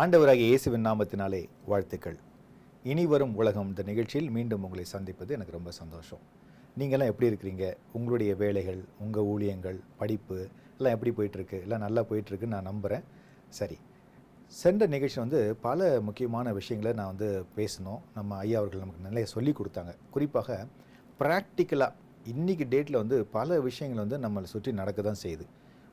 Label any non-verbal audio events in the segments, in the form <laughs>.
ஆண்டவராகிய இயேசுவின் நாமத்தினாலே வாழ்த்துக்கள். இனி வரும் உலகம் இந்த நிகழ்ச்சியில் மீண்டும் உங்களை சந்திப்பது எனக்கு ரொம்ப சந்தோஷம். நீங்கள்லாம் எப்படி இருக்கிறீங்க? உங்களுடைய வேலைகள் உங்கள் ஊழியங்கள் படிப்பு எல்லாம் எப்படி போயிட்டுருக்கு? எல்லாம் நல்லா போயிட்டுருக்குன்னு நான் நம்புகிறேன் சரி. சென்ற நிகழ்ச்சி வந்து பல முக்கியமான விஷயங்களை நான் வந்து பேசணும் நம்ம ஐயா அவர்கள் நமக்கு நிறைய சொல்லி கொடுத்தாங்க. குறிப்பாக ப்ராக்டிக்கலாக இன்றைக்கி டேட்டில் வந்து பல விஷயங்கள் வந்து நம்மளை சுற்றி நடக்க தான் செய்யுது.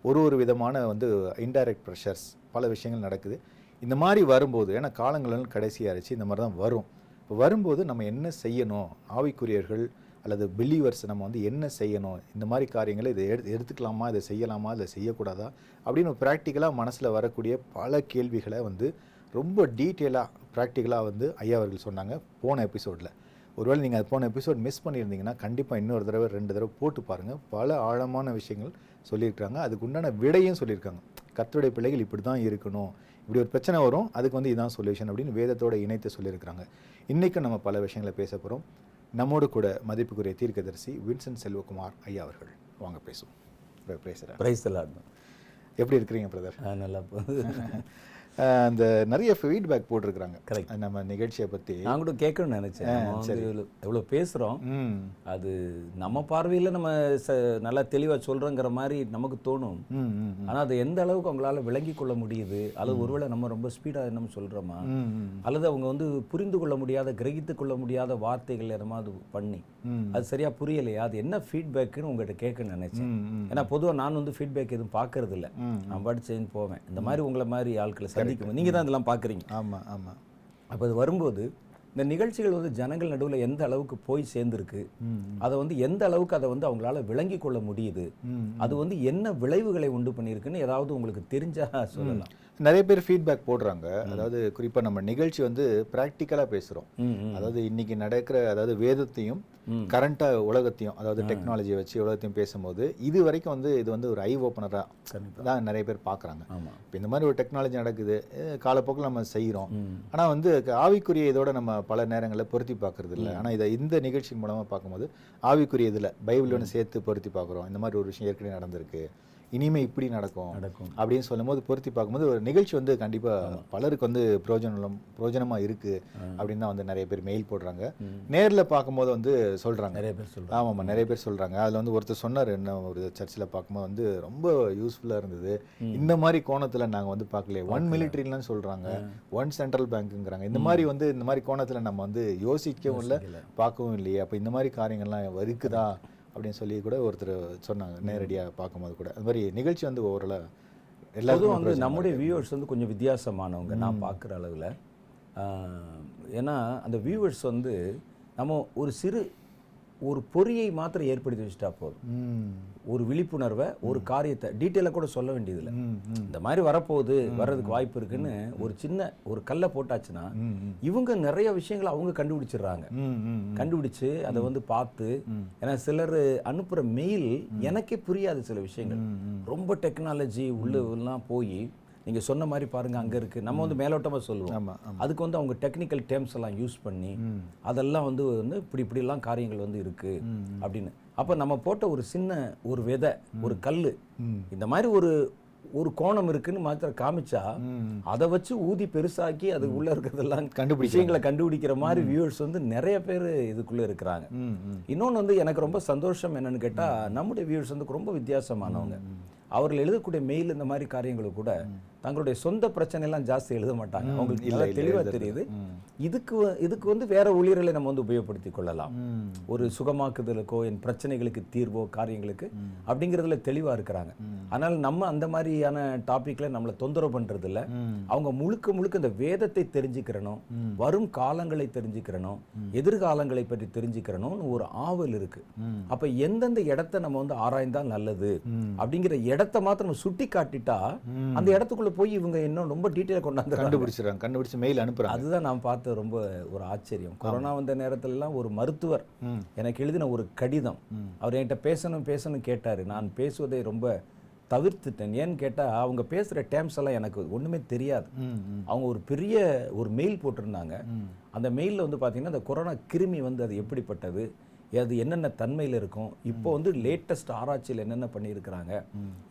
ஒரு ஒரு விதமான வந்து இன்டைரக்ட் ப்ரெஷர்ஸ் பல விஷயங்கள் நடக்குது. இந்த மாதிரி வரும்போது ஏன்னா காலங்களும் கடைசியாகிடுச்சு இந்த மாதிரி தான் வரும். இப்போ வரும்போது நம்ம என்ன செய்யணும்? ஆவிக்குரியர்கள் அல்லது பிலீவர்ஸ் நம்ம வந்து என்ன செய்யணும்? இந்த மாதிரி காரியங்களை இதை எடு எடுத்துக்கலாமா? இதை செய்யலாமா? இதை செய்யக்கூடாதா? அப்படின்னு ப்ராக்டிக்கலாக மனசில் வரக்கூடிய பல கேள்விகளை வந்து ரொம்ப டீட்டெயிலாக ப்ராக்டிக்கலாக வந்து ஐயா அவர்கள் சொன்னாங்க போன எபிசோடில் ஒருவேளை நீங்கள் அது போன எபிசோட் மிஸ் பண்ணியிருந்தீங்கன்னா கண்டிப்பாக இன்னொரு தடவை ரெண்டு தடவை போட்டு பாருங்கள் பல ஆழமான விஷயங்கள் சொல்லியிருக்கிறாங்க. அதுக்கு உண்டான விடையும் சொல்லியிருக்காங்க. கத்துடைய பிள்ளைகள் இப்படி தான் இருக்கணும். இப்படி ஒரு பிரச்சனை வரும் அதுக்கு வந்து இதான் சொல்யூஷன் அப்படின்னு வேதத்தோட இணைத்து சொல்லியிருக்கிறாங்க. இன்றைக்கும் நம்ம பல விஷயங்களை பேச போகிறோம் நம்மோடு கூட மதிப்புக்குரிய தீர்க்கதரிசி வின்சென்ட் செல்வகுமார் ஐயா அவர்கள். வாங்க பேசுவோம். பேசுகிறேன் ப்ரைஸ் எல்லாம் எப்படி இருக்கிறீங்க பிரதர் நல்லா போகுது. <laughs> அந்த நிறைய ஃபீட்பேக் போட்டிருக்கிறாங்க. Correct. நம்ம நிகழ்ச்சியை பற்றி நான் கூட கேட்கணும்னு நினைச்சேன். நம்ம வந்து எவ்வளவு- எவ்வளவு பேசுறோம். ம். அது நம்ம பார்வையில நம்ம நல்லா தெளிவா சொல்றோங்கிற மாதிரி நமக்கு தோணும். ம் ம் ஆனா அது எந்த அளவுக்கு அவங்களால விளங்கி கொள்ள முடியுது? அல்லது ஒருவேளை நம்ம ரொம்ப ஸ்பீடா என்னமோ சொல்றோமா? ம் ம் அல்லது அவங்க வந்து புரிந்து கொள்ள முடியாத கிரகித்து கொள்ள முடியாத வார்த்தைகள் எதமாவது பண்ணி. ம். அது சரியா புரியலையா? அது என்ன ஃபீட்பேக்குன்னு உங்ககிட்ட கேட்கணும்னு நினைச்சேன். ஏன்னா பொதுவா நான் வந்து ஃபீட்பேக் எதுவும் பார்க்கறது இல்ல. நான் படிச்சேன்னு போவேன். இந்த மாதிரி உங்களை மாதிரி ஆட்களை சந்திக்கும் நீங்க தான் இதெல்லாம் பாக்குறீங்க ஆமாம் ஆமாம் அப்போ அது வரும்போது இந்த நிகழ்ச்சிகள் வந்து ஜனங்கள் நடுவில் எந்த அளவுக்கு போய் சேர்ந்துருக்கு அதை வந்து எந்த அளவுக்கு அதை வந்து அவங்களால விளங்கி கொள்ள முடியுது. அது வந்து என்ன விளைவுகளை உண்டு பண்ணியிருக்குன்னு ஏதாவது உங்களுக்கு தெரிஞ்சா சொல்லலாம். நிறைய பேர் ஃபீட்பேக் போடுறாங்க. அதாவது குறிப்பாக நம்ம நிகழ்ச்சி வந்து ப்ராக்டிக்கலாக பேசுகிறோம். அதாவது இன்னைக்கு நடக்கிற அதாவது வேதத்தையும் கரண்ட்டாக உலகத்தையும் அதாவது டெக்னாலஜியை வச்சு உலகத்தையும் பேசும்போது இது வரைக்கும் வந்து இது வந்து ஒரு ஐ ஓப்பனராக தான் நிறைய பேர் பார்க்குறாங்க. இப்போ இந்த மாதிரி ஒரு டெக்னாலஜி நடக்குது காலப்போக்கில் நம்ம செய்கிறோம் ஆனால் வந்து ஆவிக்குரிய இதோட நம்ம பல நேரங்களில் பொருத்தி பார்க்கறது இல்லை. ஆனால் இதை இந்த நிகழ்ச்சியின் மூலமாக பார்க்கும்போது ஆவிக்குரிய இதில் பைபிளோட சேர்த்து பொருத்தி பார்க்குறோம். இந்த மாதிரி ஒரு விஷயம் ஏற்கனவே நடந்திருக்கு. இனிமே இப்படி நடக்கும் நடக்கும். அப்படின்னு சொல்லும்போது பொருத்தி பார்க்கும்போது ஒரு நிகழ்ச்சி வந்து கண்டிப்பாக பலருக்கு வந்து பிரயோஜனம் பிரயோஜனமாக இருக்கு அப்படின்னு தான் வந்து நிறைய பேர் மெயில் போடுறாங்க. நேரில் பார்க்கும்போது வந்து சொல்கிறாங்க நிறைய பேர் சொல்றாங்க. ஆமாம்மா நிறைய பேர் சொல்கிறாங்க அதில் வந்து ஒருத்தர் சொன்னார் என்ன ஒரு சர்ச்சில் பார்க்கும்போது வந்து ரொம்ப யூஸ்ஃபுல்லாக இருந்தது. இந்த மாதிரி கோணத்தில் நாங்கள் வந்து பார்க்கல. ஒன் மிலிட்ரிலாம் சொல்கிறாங்க ஒன் சென்ட்ரல் பேங்க்குங்கிறாங்க இந்த மாதிரி வந்து இந்த மாதிரி கோணத்தில் நம்ம வந்து யோசிக்கவும் இல்லை பார்க்கவும் இல்லையே. அப்போ இந்த மாதிரி காரியங்கள்லாம் இருக்குதா அப்படின்னு சொல்லி கூட ஒருத்தர் சொன்னாங்க நேரடியாக பார்க்கும்போது கூட. அது மாதிரி நிகழ்ச்சி வந்து ஓவரலாக எல்லாருக்கும் வந்து நம்முடைய வியூவர்ஸ் வந்து கொஞ்சம் வித்தியாசமானவங்க நான் பார்க்குற அளவில். ஏன்னா அந்த வியூவர்ஸ் வந்து நம்ம ஒரு சிறு ஒரு பொறியை மாத்திரம் ஏற்படுத்தி வச்சுட்டா போதும். ஒரு விழிப்புணர்வை ஒரு காரியத்தை டீட்டெயிலாக கூட சொல்ல வேண்டியதில்லை. இந்த மாதிரி வரப்போகுது வர்றதுக்கு வாய்ப்பு இருக்குன்னு ஒரு சின்ன ஒரு கல்லை போட்டாச்சுன்னா இவங்க நிறைய விஷயங்களை அவங்க கண்டுபிடிச்சிடுறாங்க. கண்டுபிடிச்சு அதை வந்து பார்த்து ஏன்னா சிலர் அனுப்புகிற மெயில் எனக்கே புரியாது சில விஷயங்கள். ரொம்ப டெக்னாலஜி உள்ள எல்லாம் போய் நீங்க சொன்ன மாதிரி பாருங்க அங்க இருக்கு. நம்ம வந்து மேலோட்டமா சொல்லுவோம். அதுக்கு வந்து அவங்க டெக்னிக்கல் டேர்ம்ஸ் எல்லாம் யூஸ் பண்ணி அதெல்லாம் வந்து வந்து இப்படி இப்படிலாம் காரியங்கள் வந்து இருக்கு அப்படின்னு. அப்ப நம்ம போட்ட ஒரு சின்ன ஒரு விதை ஒரு கல்லு இந்த மாதிரி ஒரு ஒரு கோணம் இருக்குன்னு மாத்திரம் காமிச்சா அதை வச்சு ஊதி பெருசாக்கி அது உள்ள இருக்கிறதெல்லாம் கண்டுபிடிக்கிறாங்க. விஷயங்களை கண்டுபிடிக்கிற மாதிரி வியூவர்ஸ் வந்து நிறைய பேர் இதுக்குள்ள இருக்கிறாங்க. இன்னொன்று வந்து எனக்கு ரொம்ப சந்தோஷம் என்னன்னு கேட்டா நம்முடைய வியூவர்ஸ் வந்து ரொம்ப வித்தியாசமானவங்க. அவர்கள் எழுதக்கூடிய மெயில் இந்த மாதிரி காரியங்களை கூட தங்களுடைய சொந்த பிரச்சனை எல்லாம் ஜாஸ்தி எழுத மாட்டாங்க. அவங்களுக்கு நல்லா தெளிவா தெரியுது. இதுக்கு இதுக்கு வந்து வேற ஊழியர்களை நம்ம வந்து உபயோகப்படுத்திக் கொள்ளலாம். ஒரு சுகமாக்குதலுக்கோ என் பிரச்சனைகளுக்கு தீர்வோ காரியங்களுக்கு அப்படிங்கிறதுல தெளிவா இருக்கிறாங்க. ஆனால் நம்ம அந்த மாதிரியான டாபிக்ல நம்மளை தொந்தரவு பண்றது இல்ல அவங்க முழுக்க முழுக்க இந்த வேதத்தை தெரிஞ்சுக்கிறணும் வரும் காலங்களை தெரிஞ்சுக்கிறணும் எதிர்காலங்களை பற்றி தெரிஞ்சுக்கிறணும்னு ஒரு ஆவல் இருக்கு. அப்ப எந்தெந்த இடத்த நம்ம வந்து ஆராய்ந்தால் நல்லது? அப்படிங்கிற இடத்த மாத்திரம் சுட்டி காட்டிட்டா அந்த இடத்துக்குள்ள போய் இவங்க இன்னும் ரொம்ப டீட்டெயில் கொண்டாந்து கண்டுபிடிச்சிடுறாங்க கண்டுபிடிச்சு மெயில் அனுப்புகிறாங்க அதுதான் நான் பார்த்த ரொம்ப ஒரு ஆச்சரியம். கொரோனா வந்த நேரத்துல எல்லாம் ஒரு மருத்துவர் எனக்கு எழுதின ஒரு கடிதம். அவர் என்கிட்ட பேசணும் பேசணும் கேட்டாரு. நான் பேசுவதை ரொம்ப தவிர்த்துட்டேன். ஏன்னு கேட்டா அவங்க பேசுற டேம்ஸ் எல்லாம் எனக்கு ஒண்ணுமே தெரியாது. அவங்க ஒரு பெரிய ஒரு மெயில் போட்டிருந்தாங்க. அந்த மெயிலில் வந்து பார்த்தீங்கன்னா அந்த கொரோனா கிருமி வந்து அது எப்படிப்பட்டது அது என்னென்ன தன்மையில் இருக்கும் இப்போ வந்து லேட்டஸ்ட் ஆராய்ச்சியில் என்னென்ன பண்ணியிருக்கிறாங்க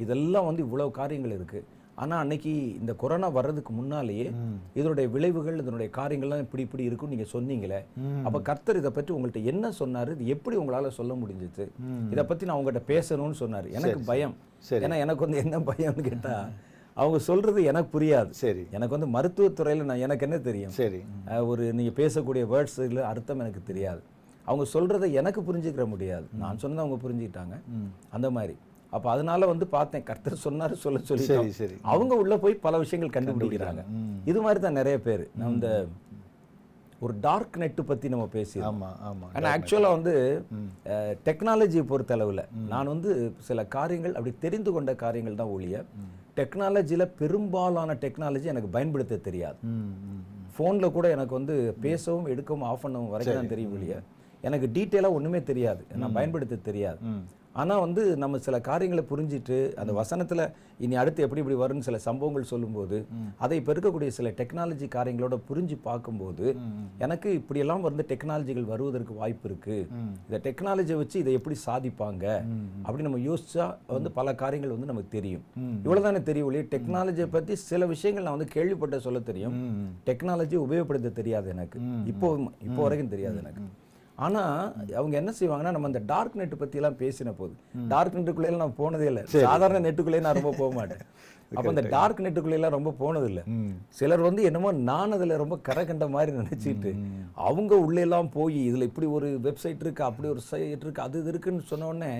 இதெல்லாம் வந்து இவ்வளவு காரியங்கள் இருக்கு. ஆனா அன்னைக்கு இந்த கொரோனா வர்றதுக்கு முன்னாலேயே. இதனுடைய விளைவுகள் இதனுடைய காரியங்கள்லாம் இப்படி இப்படி இருக்கும்னு நீங்க சொன்னீங்களே. அப்ப கர்த்தர் இதை பற்றி உங்கள்ட்ட என்ன சொன்னாரு? இது எப்படி உங்களால சொல்ல முடிஞ்சுது? ம். இதை பத்தி நான் உங்கள்கிட்ட பேசணும்னு சொன்னாரு. எனக்கு பயம். சரி. ஏன்னா எனக்கு வந்து என்ன பயம்னு கேட்டா அவங்க சொல்றது எனக்கு புரியாது. சரி. எனக்கு வந்து மருத்துவத்துறையில நான் எனக்கு என்ன தெரியும்? சரி. ஒரு நீங்க பேசக்கூடிய வேர்ட்ஸில் அர்த்தம் எனக்கு தெரியாது. அவங்க சொல்றதை எனக்கு புரிஞ்சுக்கிற முடியாது. நான் சொன்னதை அவங்க புரிஞ்சுக்கிட்டாங்க. அந்த மாதிரி. அப்ப அதனால வந்து பார்த்தேன் கர்த்தர் சொன்னாரு சொல்ல சொல்லி சரி சரி. அவங்க உள்ள போய் பல விஷயங்கள் கண்டுபிடிக்கிறாங்க. இது மாதிரி தான் நிறைய பேர். நம்ம இந்த ஒரு டார்க் நெட்டு பத்தி நம்ம பேசி ஆமா ஆமா. ஆனால் ஆக்சுவலாக வந்து டெக்னாலஜியை பொறுத்த அளவில் நான் வந்து சில காரியங்கள் அப்படி தெரிந்து கொண்ட காரியங்கள் தான் ஒழிய டெக்னாலஜியில் பெரும்பாலான டெக்னாலஜி எனக்கு பயன்படுத்த தெரியாது. ஃபோனில் கூட எனக்கு வந்து பேசவும் எடுக்கவும் ஆஃப் பண்ணவும் வரைக்கும் தான் தெரியும் ஒழிய. எனக்கு டீட்டெயிலாக ஒன்றுமே தெரியாது. நான் பயன்படுத்த தெரியாது. ஆனால் வந்து நம்ம சில காரியங்களை புரிஞ்சிட்டு அந்த வசனத்தில் இனி அடுத்து எப்படி இப்படி வரும்னு சில சம்பவங்கள் சொல்லும்போது அதை இப்போ இருக்கக்கூடிய சில டெக்னாலஜி காரியங்களோட புரிஞ்சு பார்க்கும்போது எனக்கு இப்படியெல்லாம் வந்து டெக்னாலஜிகள் வருவதற்கு வாய்ப்பு இருக்கு. இந்த டெக்னாலஜியை வச்சு இதை எப்படி சாதிப்பாங்க? அப்படி நம்ம யோசிச்சா வந்து பல காரியங்கள் வந்து நமக்கு தெரியும். இவ்வளவுதானே தெரியும் ஒழிய டெக்னாலஜியை பற்றி சில விஷயங்கள் நான் வந்து கேள்விப்பட்ட சொல்ல தெரியும். டெக்னாலஜி உபயோகப்படுத்த தெரியாது எனக்கு. இப்போ இப்போ வரைக்கும் தெரியாது எனக்கு. ஆனா அவங்க என்ன செய்வாங்கன்னா நம்ம அந்த டார்க் நெட் பத்தி எல்லாம் பேசின போது டார்க் நெட்டுக்குள்ளே நான் போனதே இல்லை. சாதாரண நெட்டுக்குள்ளே நான் ரொம்ப போக மாட்டேன். <laughs> அப்ப அந்த டார்க் நெட்டுக்குள்ளே எல்லாம் ரொம்ப போனது இல்ல. ம். சிலர் வந்து என்னமோ நான் அதுல ரொம்ப கரை கண்ட மாதிரி நினைச்சிட்டு அவங்க உள்ளே எல்லாம் போய் இதுல இப்படி ஒரு வெப்சைட் இருக்கு அப்படி ஒரு சைட் இருக்கு அது இது இருக்குன்னு சொன்ன உடனே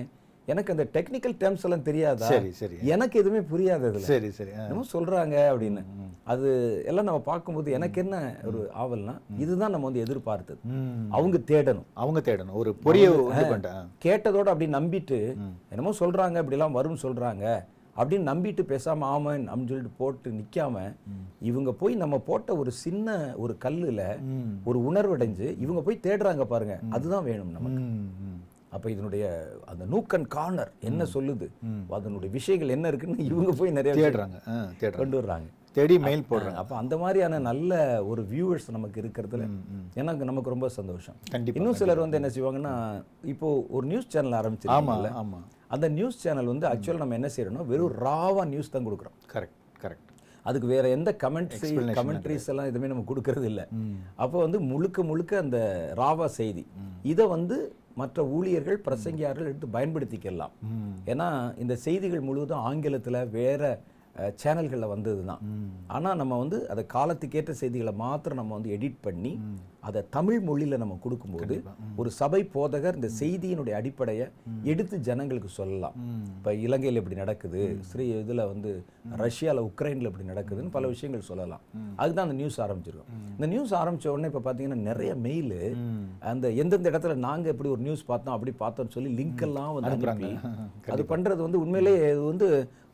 எனக்கு அந்த டெக்னிக்கல் டேர்ம்ஸ் எல்லாம் தெரியாதா? சரி சரி. எனக்கு எதுவுமே புரியாது அதுல. சரி சரி. என்னமோ சொல்றாங்க அப்படின்னு. அது எல்லாம் நம்ம பார்க்கும்போது எனக்கு என்ன ஒரு ஆவல்னா இதுதான் நம்ம வந்து எதிர்பார்த்தது. அவங்க தேடணும். அவங்க தேடணும். ஒரு பொரிய கேட்டதோட அப்படி நம்பிட்டு என்னமோ சொல்றாங்க இப்படிலாம் வரும்னு சொல்றாங்க. அப்படின்னு நம்பிட்டு பேசாம ஆமாம் அப்படின்னு சொல்லிட்டு போட்டு நிக்காம இவங்க போய் நம்ம போட்ட ஒரு சின்ன ஒரு கல்லுல ஒரு உணர்வடைஞ்சு இவங்க போய் தேடுறாங்க பாருங்க. அதுதான் வேணும் நமக்கு. அப்ப இதனுடைய அந்த நூக்கன் கார்னர் என்ன சொல்லுது? அதனுடைய விஷயங்கள் என்ன இருக்குன்னு இவங்க போய் நிறைய தேடுறாங்க. கொண்டு வர்றாங்க. தேடி மெயில் போடுறாங்க. அப்ப அந்த மாதிரியான நல்ல ஒரு வியூவர்ஸ் நமக்கு இருக்கிறதுல எனக்கு நமக்கு ரொம்ப சந்தோஷம். கண்டிப்பா இன்னும் சிலர் வந்து என்ன செய்வாங்கன்னா இப்போ ஒரு நியூஸ் சேனல் ஆரம்பிச்சிருக்காங்கல்ல ஆமா அந்த நியூஸ் சேனல் வந்து ஆக்சுவலாக நம்ம என்ன செய்யறோம்னா வெறும் ராவா நியூஸ் தான் கொடுக்குறோம். கரெக்ட் கரெக்ட் அதுக்கு வேற எந்த கமெண்ட்ஸ் கமெண்ட்ரிஸ் எல்லாம் எதுவுமே நம்ம கொடுக்கறது இல்ல. அப்போ வந்து முழுக்க முழுக்க அந்த ராவா செய்தி. இதை வந்து மற்ற ஊழியர்கள் பிரசங்கியார்கள் எடுத்து பயன்படுத்திக்கலாம். ஏன்னா இந்த செய்திகள் முழுவதும் ஆங்கிலத்துல வேற சேனல்களில் வந்தது தான் ஆனால் நம்ம வந்து அதை காலத்துக்கேற்ற செய்திகளை மாத்திரம் நம்ம வந்து எடிட் பண்ணி அதை தமிழ் மொழியில் நம்ம கொடுக்கும்போது ஒரு சபை போதகர் இந்த செய்தியினுடைய அடிப்படையை எடுத்து ஜனங்களுக்கு சொல்லலாம். இப்போ இலங்கையில் இப்படி நடக்குது ஸ்ரீ இதில் வந்து ரஷ்யாவில் உக்ரைனில் இப்படி நடக்குதுன்னு பல விஷயங்கள் சொல்லலாம். அதுதான் அந்த நியூஸ் ஆரம்பிச்சிருக்கோம். இந்த நியூஸ் ஆரம்பிச்ச உடனே இப்போ பார்த்தீங்கன்னா நிறைய மெயில் அந்த எந்தெந்த இடத்துல நாங்கள் இப்படி ஒரு நியூஸ் பார்த்தோம் அப்படி பார்த்தோம்னு சொல்லி லிங்க் எல்லாம் வந்து அனுப்பி அது பண்றது வந்து உண்மையிலேயே இது வந்து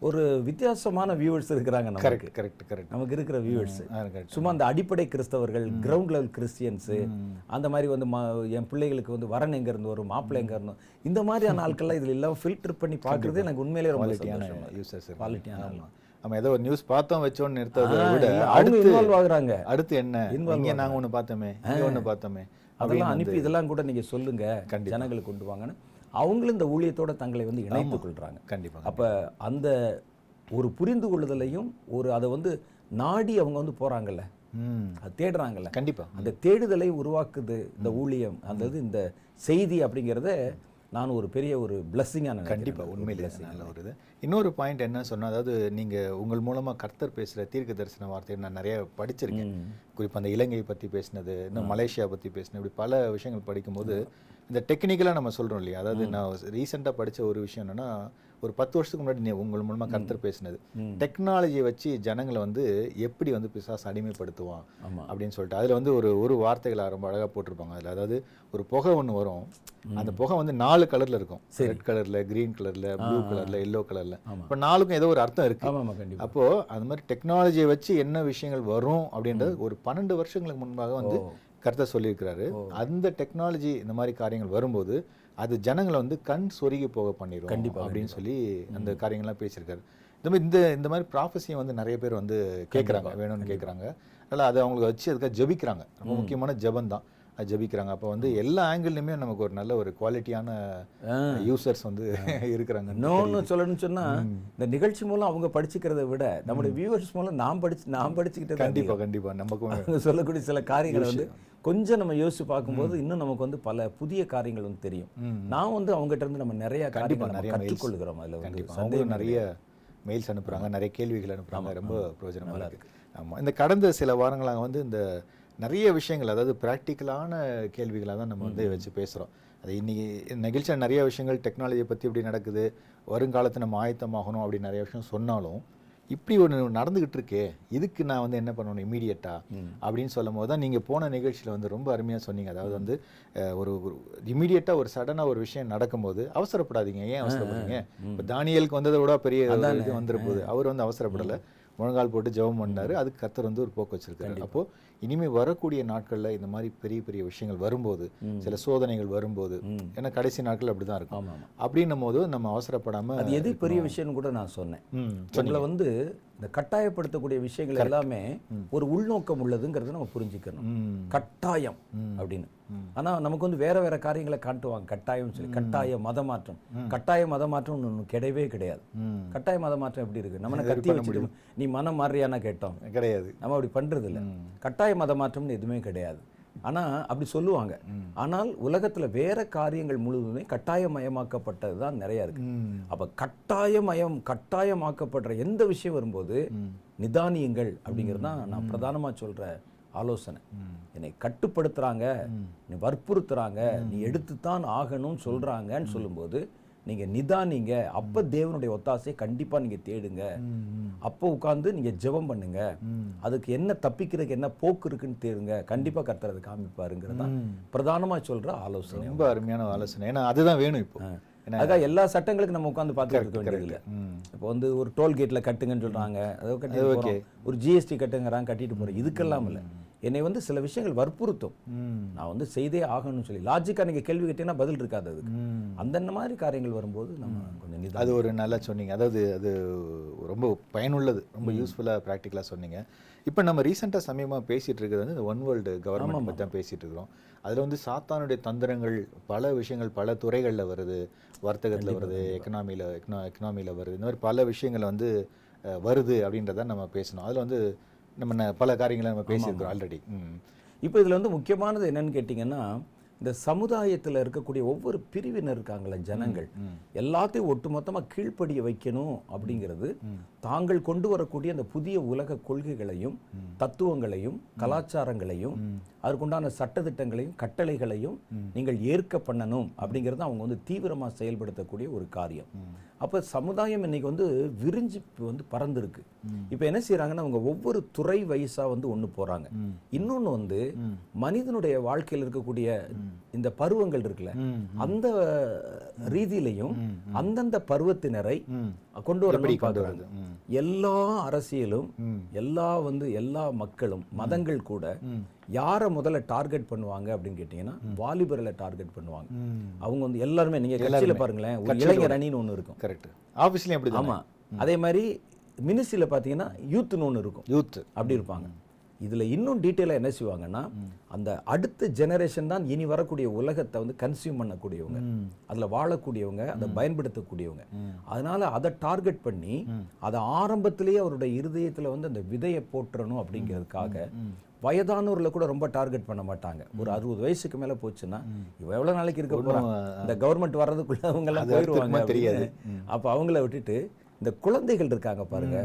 ஒரு வித்தியாசமான வியூவர்ஸ் இருக்கிறாங்க நமக்கு. கரெக்ட் கரெக்ட் கரெக்ட் நமக்கு இருக்கிற வியூவர்ஸ் சும்மா அந்த அடிப்படை கிறிஸ்தவர்கள் கிரவுண்ட் லெவல் கிறிஸ்டியன்ஸ் அந்த மாதிரி வந்து ம- என் பிள்ளைகளுக்கு வந்து வரன் எங்க இருந்து வரும் மாப்பிள்ளை எங்க இருந்தோம் இந்த மாதிரியான ஆட்கள்லாம் இதுல எல்லாம் ஃபில்டர் பண்ணி பார்க்கறது எனக்கு உண்மையிலேயே ரொம்ப யூசர்ஸ் குவாலிட்டியான நம்ம ஏதோ ஒரு நியூஸ் பார்த்தோம் வச்சோன்னு நிறுத்ததை விட அடுத்து இன்வால்வ் ஆகுறாங்க. அடுத்து என்ன? இங்க நாங்க ஒண்ணு பார்த்தோமே ஒண்ணு பார்த்தோமே அதெல்லாம் அனுப்பி இதெல்லாம் கூட நீங்க சொல்லுங்க. ஜனங்களுக்கு கொண்டு வாங்கன்னு. அவங்களும் இந்த ஊழியத்தோட தங்களை வந்து இணைத்துக் கொள்றாங்க. கண்டிப்பா அப்ப அந்த ஒரு புரிந்து கொள்ளுதலையும் ஒரு அதை வந்து நாடி அவங்க வந்து போறாங்கல்ல. ம் அது தேடுறாங்கல்ல. கண்டிப்பா. அந்த தேடுதலை உருவாக்குது இந்த ஊழியம். அந்த இந்த செய்தி அப்படிங்கிறத நான் ஒரு பெரிய ஒரு பிளஸ்ஸிங்காக கண்டிப்பா உண்மையிலே நல்ல ஒரு இது. இன்னொரு பாயிண்ட் என்ன சொன்னா அதாவது நீங்க உங்கள் மூலமா கர்த்தர் பேசுற தீர்க்க தரிசன வார்த்தையை நான் நிறைய படிச்சிருக்கேன். குறிப்பா அந்த இலங்கை பத்தி பேசினது இன்னும் மலேசியா பத்தி பேசினது இப்படி பல விஷயங்கள் படிக்கும்போது இந்த டெக்னிக்கலாக நம்ம சொல்றோம் இல்லையா? அதாவது நான் ரீசெண்டாக படிச்ச ஒரு விஷயம் என்னன்னா ஒரு பத்து வருஷத்துக்கு முன்னாடி உங்கள் மூலமா கர்த்தர் பேசினது. டெக்னாலஜியை வச்சு ஜனங்களை வந்து எப்படி வந்து பிசாசு அடிமைப்படுத்துவான். அப்படின்னு சொல்லிட்டு அதுல வந்து ஒரு ஒரு வார்த்தைகளை ரொம்ப அழகா போட்டிருப்பாங்க. அதுல அதாவது ஒரு புகை ஒண்ணு வரும். அந்த புகை வந்து நாலு கலர்ல இருக்கும். ரெட் கலர்ல கிரீன் கலர்ல ப்ளூ கலர்ல எல்லோ கலர்ல இப்போ நாலுக்கும் ஏதோ ஒரு அர்த்தம் இருக்கு. ஆமாம் ஆமாம் கண்டிப்பா. அப்போ அந்த மாதிரி டெக்னாலஜியை வச்சு என்ன விஷயங்கள் வரும் அப்படின்றது ஒரு பன்னெண்டு வருஷங்களுக்கு முன்பாக வந்து கருத்தை சொல்லியிருக்கிறாரு. அந்த டெக்னாலஜி இந்த மாதிரி காரியங்கள் வரும்போது அது ஜனங்களை வந்து கண் சொருகி போக பண்ணிடும் கண்டிப்பா, அப்படின்னு சொல்லி அந்த காரியங்கள்லாம் பேசியிருக்காரு. இந்த மாதிரி இந்த இந்த மாதிரி ப்ராஃபஸியை வந்து நிறைய பேர் வந்து கேட்குறாங்க வேணும்னு கேட்குறாங்க அதனால் அதை அவங்களுக்கு வச்சு அதுக்காக ஜெபிக்கிறாங்க. ரொம்ப முக்கியமான ஜெபம் தான் ஜெபிக்கிறாங்க. அப்போ வந்து எல்லா ஆங்கிள்லையுமே நமக்கு ஒரு நல்ல ஒரு குவாலிட்டியான யூசர்ஸ் வந்து இருக்கிறாங்க இன்னொன்னு சொல்லணும்னு சொன்னா இந்த நிகழ்ச்சி மூலம் அவங்க படிச்சுக்கிறத விட நம்முடைய வியூவர்ஸ் மூலம் நான் படிச்சு நான் படிச்சுக்கிட்டது கண்டிப்பா கண்டிப்பா. நமக்கும் <laughs> அவங்க சொல்லக்கூடிய சில காரியங்களை வந்து கொஞ்சம் நம்ம யோசிச்சு பார்க்கும்போது இன்னும் நமக்கு வந்து பல புதிய காரியங்கள் வந்து தெரியும். நான் வந்து அவங்ககிட்ட இருந்து நம்ம நிறைய கண்டிப்பா காரியங்கள் நிறைய. கற்றுக்கொள்கிறோம் அதுல வந்து கண்டிப்பா. அவங்களும் நிறைய மெயில்ஸ் அனுப்புறாங்க. நிறைய கேள்விகள் அனுப்புறாங்க. ரொம்ப பிரயோஜனமா இருக்கு. ஆமா. இந்த கடந்த சில வாரங்களாக வந்து இந்த நிறைய விஷயங்கள் அதாவது ப்ராக்டிக்கலான கேள்விகளாக தான் நம்ம வந்து வச்சு பேசுறோம். அது இன்னைக்கு நிகழ்ச்சியில் நிறைய விஷயங்கள் டெக்னாலஜியை பத்தி இப்படி நடக்குது வருங்காலத்தில் நம்ம ஆயத்தமாகணும் அப்படி நிறைய விஷயம் சொன்னாலும் இப்படி ஒன்று நடந்துகிட்டு இருக்கே இதுக்கு நான் வந்து என்ன பண்ணணும் இமீடியட்டா அப்படின்னு சொல்லும் போது தான் நீங்கள் போன நிகழ்ச்சியில் வந்து ரொம்ப அருமையாக சொன்னீங்க. அதாவது வந்து ஒரு ஒரு இமீடியட்டாக ஒரு சடனாக ஒரு விஷயம் நடக்கும்போது அவசரப்படாதீங்க. ஏன் அவசரப்படுறீங்க? இப்போ தானியலுக்கு வந்ததை விட பெரிய இது வந்துட போகுது அவர் வந்து அவசரப்படலை. முழங்கால் போட்டு ஜெபம் பண்ணாரு. அதுக்கு கர்த்தர் வந்து ஒரு போக்கு வச்சிருக்காரு. அப்போ இனிமே வரக்கூடிய நாட்கள்ல இந்த மாதிரி பெரிய பெரிய விஷயங்கள் வரும்போது சில சோதனைகள் வரும்போது ஏன்னா கடைசி நாட்கள் அப்படிதான் இருக்கும். அப்படின்னும் போது நம்ம அவசரப்படாம அது எது பெரிய விஷயம்னு கூட நான் சொன்னேன். உங்களை வந்து இந்த கட்டாயப்படுத்தக்கூடிய விஷயங்கள் எல்லாமே ஒரு உள்நோக்கம் உள்ளதுங்கிறத நம்ம புரிஞ்சுக்கணும். கட்டாயம் அப்படின்னு. ஆனா நமக்கு வந்து வேற வேற காரியங்களை காட்டுவாங்க. கட்டாயம் சொல்லி. கட்டாய மத மாற்றம் கட்டாய மத மாற்றம் ஒன்று கிடையவே கிடையாது. கட்டாய மத மாற்றம் எப்படி இருக்கு? நம்ம கத்தி வச்சுட்டு நீ மனம் மாறியானா கேட்டோம். கிடையாது. நம்ம அப்படி பண்றது இல்ல கட்டாய மத மாற்றம்னு எதுவுமே கிடையாது. ஆனா அப்படி சொல்லுவாங்க. ஆனால் உலகத்துல வேற காரியங்கள் முழுவதுமே கட்டாயமயமாக்கப்பட்டது தான் நிறைய இருக்கு. அப்ப கட்டாயமயம் கட்டாயமாக்கப்படுற எந்த விஷயம் வரும்போது நிதானியங்கள் அப்படிங்கிறது தான் நான் பிரதானமா சொல்ற ஆலோசனை. என்னை கட்டுப்படுத்துறாங்க நீ வற்புறுத்துறாங்க நீ எடுத்துத்தான் ஆகணும்னு சொல்றாங்கன்னு சொல்லும்போது நீங்க நிதானிங்க. அப்ப தேவனுடைய ஒத்தாசையை கண்டிப்பா நீங்க தேடுங்க. அப்போ உட்கார்ந்து நீங்க ஜெபம் பண்ணுங்க. அதுக்கு என்ன தப்பிக்கிறதுக்கு என்ன போக்கு இருக்குன்னு தேடுங்க. கண்டிப்பா கர்த்தர் அதை காமிப்பாருங்கிறது தான் பிரதானமா சொல்ற ஆலோசனை. ரொம்ப அருமையான ஆலோசனை. ஏன்னா அதுதான் வேணும் இப்போ. அதான் எல்லா சட்டங்களுக்கும் நம்ம உட்காந்து பார்த்துட்டு இருக்க வேண்டியது இல்லை ம், இப்போ வந்து ஒரு டோல் கேட்ல கட்டுங்கன்னு சொல்றாங்க. அதை கட்டி ஒரு ஜிஎஸ்டி கட்டுங்கிறாங்க கட்டிட்டு போறோம். இதுக்கெல்லாம் இல்லை. என்னை வந்து சில விஷயங்கள் வற்புறுத்தும். நான் வந்து செய்தே ஆகணும்னு சொல்லி லாஜிக்கா நீங்க கேள்வி கேட்டீங்கன்னா பதில் இருக்காது அதுக்கு. ம். அந்த மாதிரி காரியங்கள் வரும்போது நம்ம கொஞ்சம் அது ஒரு நல்லா சொன்னீங்க. அதாவது அது ரொம்ப பயனுள்ளது. ரொம்ப யூஸ்ஃபுல்லாக ப்ராக்டிக்கலாக சொன்னீங்க. இப்போ நம்ம ரீசெண்டாக சமயமாக பேசிட்டு இருக்கிறது வந்து இந்த ஒன் வேர்ல்டு கவர்மெண்ட் பற்றி தான் பேசிட்டு இருக்கிறோம். அதில் வந்து சாத்தானுடைய தந்திரங்கள் பல விஷயங்கள் பல துறைகளில் வருது. வர்த்தகத்தில் வருது எக்கனாமியில் எக்கனா எக்கனாமியில் வருது. இந்த மாதிரி பல விஷயங்கள் வந்து வருது அப்படின்றத நம்ம பேசணும். அதில் வந்து நம்ம பல காரியங்களை நம்ம பேசியிருக்கிறோம் ஆல்ரெடி இப்போ இதுல வந்து முக்கியமானது என்னன்னு கேட்டிங்கன்னா இந்த சமுதாயத்துல இருக்கக்கூடிய ஒவ்வொரு பிரிவினர் இருக்காங்களே ஜனங்கள் எல்லாத்தையும் ஒட்டுமொத்தமா கீழ்ப்படிய வைக்கணும் அப்படிங்கிறது தாங்கள் கொண்டு வரக்கூடிய அந்த புதிய உலக கொள்கைகளையும் தத்துவங்களையும் கலாச்சாரங்களையும் அதற்குண்டான சட்டதிட்டங்களையும் கட்டளைகளையும் நீங்கள் ஏற்க பண்ணணும் அப்படிங்கிறது அவங்க வந்து தீவிரமா செயல்படுத்தக்கூடிய ஒரு காரியம். அப்ப சமுதாயம் இன்னைக்கு வந்து விரிஞ்சு வந்து பறந்துருக்கு. இப்போ என்ன செய்றாங்கன்னா அவங்க ஒவ்வொரு துறை வயசா வந்து ஒண்ணு போறாங்க. இன்னொன்னு வந்து மனிதனுடைய வாழ்க்கையில் இருக்கக்கூடிய இந்த பருவங்கள் இருக்குல்ல அந்த ரீதியிலையும் அந்தந்த பருவத்தினரை கொண்டு வரணும் கொண்டு ம். எல்லா அரசியலும் எல்லா வந்து எல்லா மக்களும் மதங்கள் கூட யாரை முதல்ல டார்கெட் பண்ணுவாங்க அப்படின்னு கேட்டிங்கன்னா வாலிபர்களை டார்கெட் பண்ணுவாங்க. அவங்க வந்து எல்லாருமே நீங்க கட்சியில பாருங்களேன் ஒரு இளைஞர் அணின்னு ஒண்ணு இருக்கும். கரெக்ட் ஆஃபீஸ்லேயும் அப்படி ஆமா. அதே மாதிரி மினிஸ்ட்ரியில் பார்த்தீங்கன்னா யூத்னு ஒன்று இருக்கும். யூத் அப்படி இருப்பாங்க. இதுல இன்னும் டீட்டெயிலாக என்ன செய்வாங்கன்னா அந்த அடுத்த ஜெனரேஷன் தான் இனி வரக்கூடிய உலகத்தை வந்து கன்சியூம் பண்ணக்கூடியவங்க. அதுல வாழக்கூடியவங்க அதை பயன்படுத்தக்கூடியவங்க. அதனால அதை டார்கெட் பண்ணி அதை ஆரம்பத்திலேயே அவருடைய இருதயத்துல வந்து அந்த விதையை போட்டுறணும் அப்படிங்கிறதுக்காக வயதானவர்களை கூட ரொம்ப டார்கெட் பண்ண மாட்டாங்க. ஒரு அறுபது வயசுக்கு மேல போச்சுன்னா இவ எவ்வளவு நாளைக்கு இருக்க இந்த கவர்மெண்ட் வர்றதுக்குள்ள அவங்க எல்லாம் அது அடுத்து போயிடுவாங்க தெரியாது. அப்ப அவங்கள விட்டுட்டு இந்த குழந்தைகள் இருக்காங்க பாருங்க.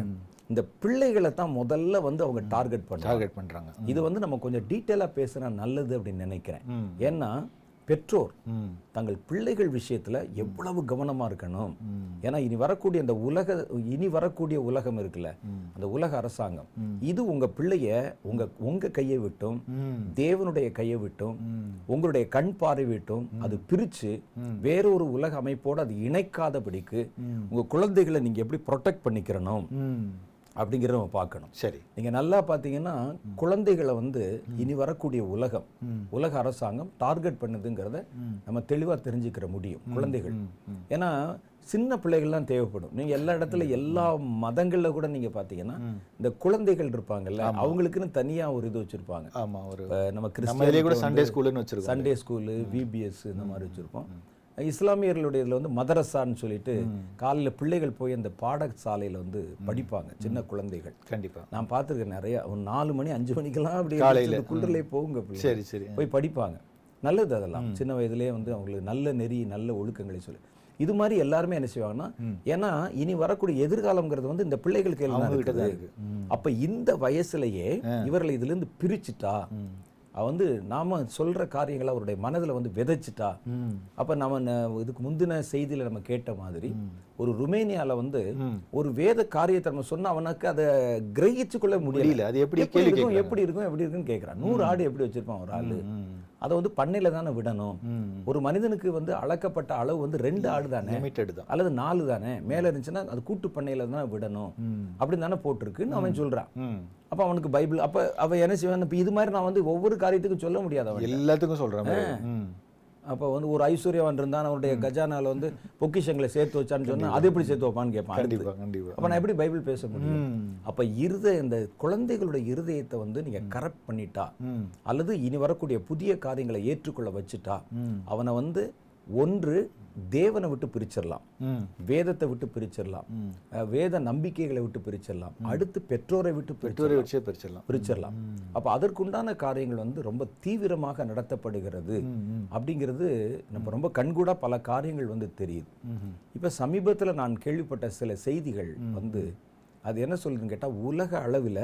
இந்த பிள்ளைகளை தான் முதல்ல வந்து அவங்க டார்கெட் பண்றாங்க. டார்கெட் பண்றாங்க. இது வந்து நம்ம கொஞ்சம் டீட்டெயிலாக பேசுனா நல்லது அப்படின்னு நினைக்கிறேன். ஏன்னா பெற்றோர் தங்கள் பிள்ளைகள் விஷயத்துல எவ்வளவு கவனமா இருக்கணும். ஏன்னா இனி வரக்கூடிய அந்த உலக இனி வரக்கூடிய உலகம் இருக்குல்ல. அந்த உலக அரசாங்கம். இது உங்க பிள்ளைய உங்க உங்க கையை விட்டும் தேவனுடைய கையை விட்டும் உங்களுடைய கண் பார்வை விட்டும் அது பிரிச்சு வேறொரு உலக அமைப்போடு அது இணைக்காதபடிக்கு உங்க குழந்தைகளை நீங்க எப்படி ப்ரொடெக்ட் பண்ணிக்கிறணும்? அப்படிங்கிறத நம்ம பார்க்கணும். சரி. நீங்க நல்லா பார்த்தீங்கன்னா குழந்தைகளை வந்து இனி வரக்கூடிய உலகம் உலக அரசாங்கம் டார்கெட் பண்ணுதுங்கிறத நம்ம தெளிவா தெரிஞ்சுக்கிற முடியும் குழந்தைகள். ஏன்னா சின்ன பிள்ளைகள்லாம் தேவைப்படும். நீங்க எல்லா இடத்துல எல்லா மதங்கள்ல கூட நீங்க பார்த்தீங்கன்னா இந்த குழந்தைகள் இருப்பாங்கல்ல அவங்களுக்குன்னு தனியா ஒரு இது வச்சிருப்பாங்க. ஆமா ஒரு நம்ம இதுலயே கூட கிறிஸ்டியன் சண்டே ஸ்கூல்னு வச்சிருக்கோம். சண்டே ஸ்கூலு விபிஎஸ் இந்த மாதிரி வச்சுருப்போம். இஸ்லாமியர்களுடைய இதில் வந்து மதரசான்னு சொல்லிட்டு காலையில் பிள்ளைகள் போய் அந்த பாடசாலையில் வந்து படிப்பாங்க சின்ன குழந்தைகள். கண்டிப்பா. நான் பார்த்துருக்கேன் நிறைய. ஒரு நாலு மணி அஞ்சு மணிக்கெல்லாம் அப்படி காலையில. குள்ளே போகுங்க சரி சரி. போய் படிப்பாங்க. நல்லது அதெல்லாம். சின்ன வயதிலே வந்து அவங்களுக்கு நல்ல நெறி நல்ல ஒழுக்கங்களை சொல்லி. இது மாதிரி எல்லாருமே என்ன செய்வாங்கன்னா ஏன்னா இனி வரக்கூடிய எதிர்காலம்ங்கிறது வந்து இந்த பிள்ளைகள் கையில் தான் அவங்க கிட்ட தான் இருக்குது. இருக்கு. அப்ப இந்த வயசுலயே இவர்களை இதுல இருந்து பிரிச்சுட்டா வந்து நாம சொல்ற காரியங்களை அவருடைய மனதுல வந்து விதைச்சிட்டா. அப்ப நம்ம இதுக்கு முந்தின செய்தியில நம்ம கேட்ட மாதிரி ஒரு ருமேனியால வந்து. ஒரு வேத காரியத்தை நம்ம சொன்னா அவனுக்கு அதை கிரகிச்சு கொள்ள முடியல. அது எப்படி எப்படி இருக்கும் எப்படி இருக்கும் எப்படி இருக்குன்னு கேட்கறான் நூறு ஆடு எப்படி வச்சிருப்பான் ஒரு ஆளு? அதை வந்து பண்ணையில தானே விடணும். ஒரு மனிதனுக்கு வந்து அளக்கப்பட்ட அளவு வந்து ரெண்டு ஆடு தானே லிமிட்டட் தான். அல்லது நாலு தானே? மேல இருந்துச்சுன்னா அது கூட்டு பண்ணையில தான் விடணும். அப்படின்னு தானே போட்டிருக்குன்னு அவன் சொல்றான். அப்ப அவனுக்கு பைபிள் அப்ப அவன் என்ன செய்வான்? இப்ப இது மாதிரி நான் வந்து ஒவ்வொரு காரியத்துக்கும் சொல்ல முடியாது அவன் எல்லாத்துக்கும் சொல்றேன் ம். அப்ப வந்து ஒரு ஐஸ்வர்யவான் இருந்தான் அவனுடைய கஜானால வந்து பொக்கிஷங்களை சேர்த்து வச்சான்னு சொன்னா அது எப்படி சேர்த்து வைப்பான்னு கேட்பான் அடுத்து. கண்டிப்பா கண்டிப்பா அப்ப நான் எப்படி பைபிள் பேச முடியும். அப்ப இருதய இந்த குழந்தைகளுடைய இருதயத்தை வந்து நீங்க கரெக்ட் பண்ணிட்டா. அல்லது இனி வரக்கூடிய புதிய காரியங்களை ஏற்றுக்கொள்ள வச்சுட்டா. அவனை வந்து ஒன்று தேவனை விட்டு பிரிச்சிடலாம் ம். வேதத்தை விட்டு பிரிச்சிடலாம் வேத நம்பிக்கைகளை விட்டு பிரிச்சிடலாம் அடுத்து பெற்றோரை விட்டு பெற்றோரை வச்சே பிரிச்சிடலாம் பிரிச்சிடலாம் அப்ப அதற்குண்டான காரியங்கள் வந்து ரொம்ப தீவிரமாக நடத்தப்படுகிறது. அப்படிங்கிறது நம்ம ரொம்ப கண்கூடா பல காரியங்கள் வந்து தெரியுது. இப்ப சமீபத்துல நான் கேள்விப்பட்ட சில செய்திகள் வந்து அது என்ன சொல்லுதுன்னு கேட்டா உலக அளவில்.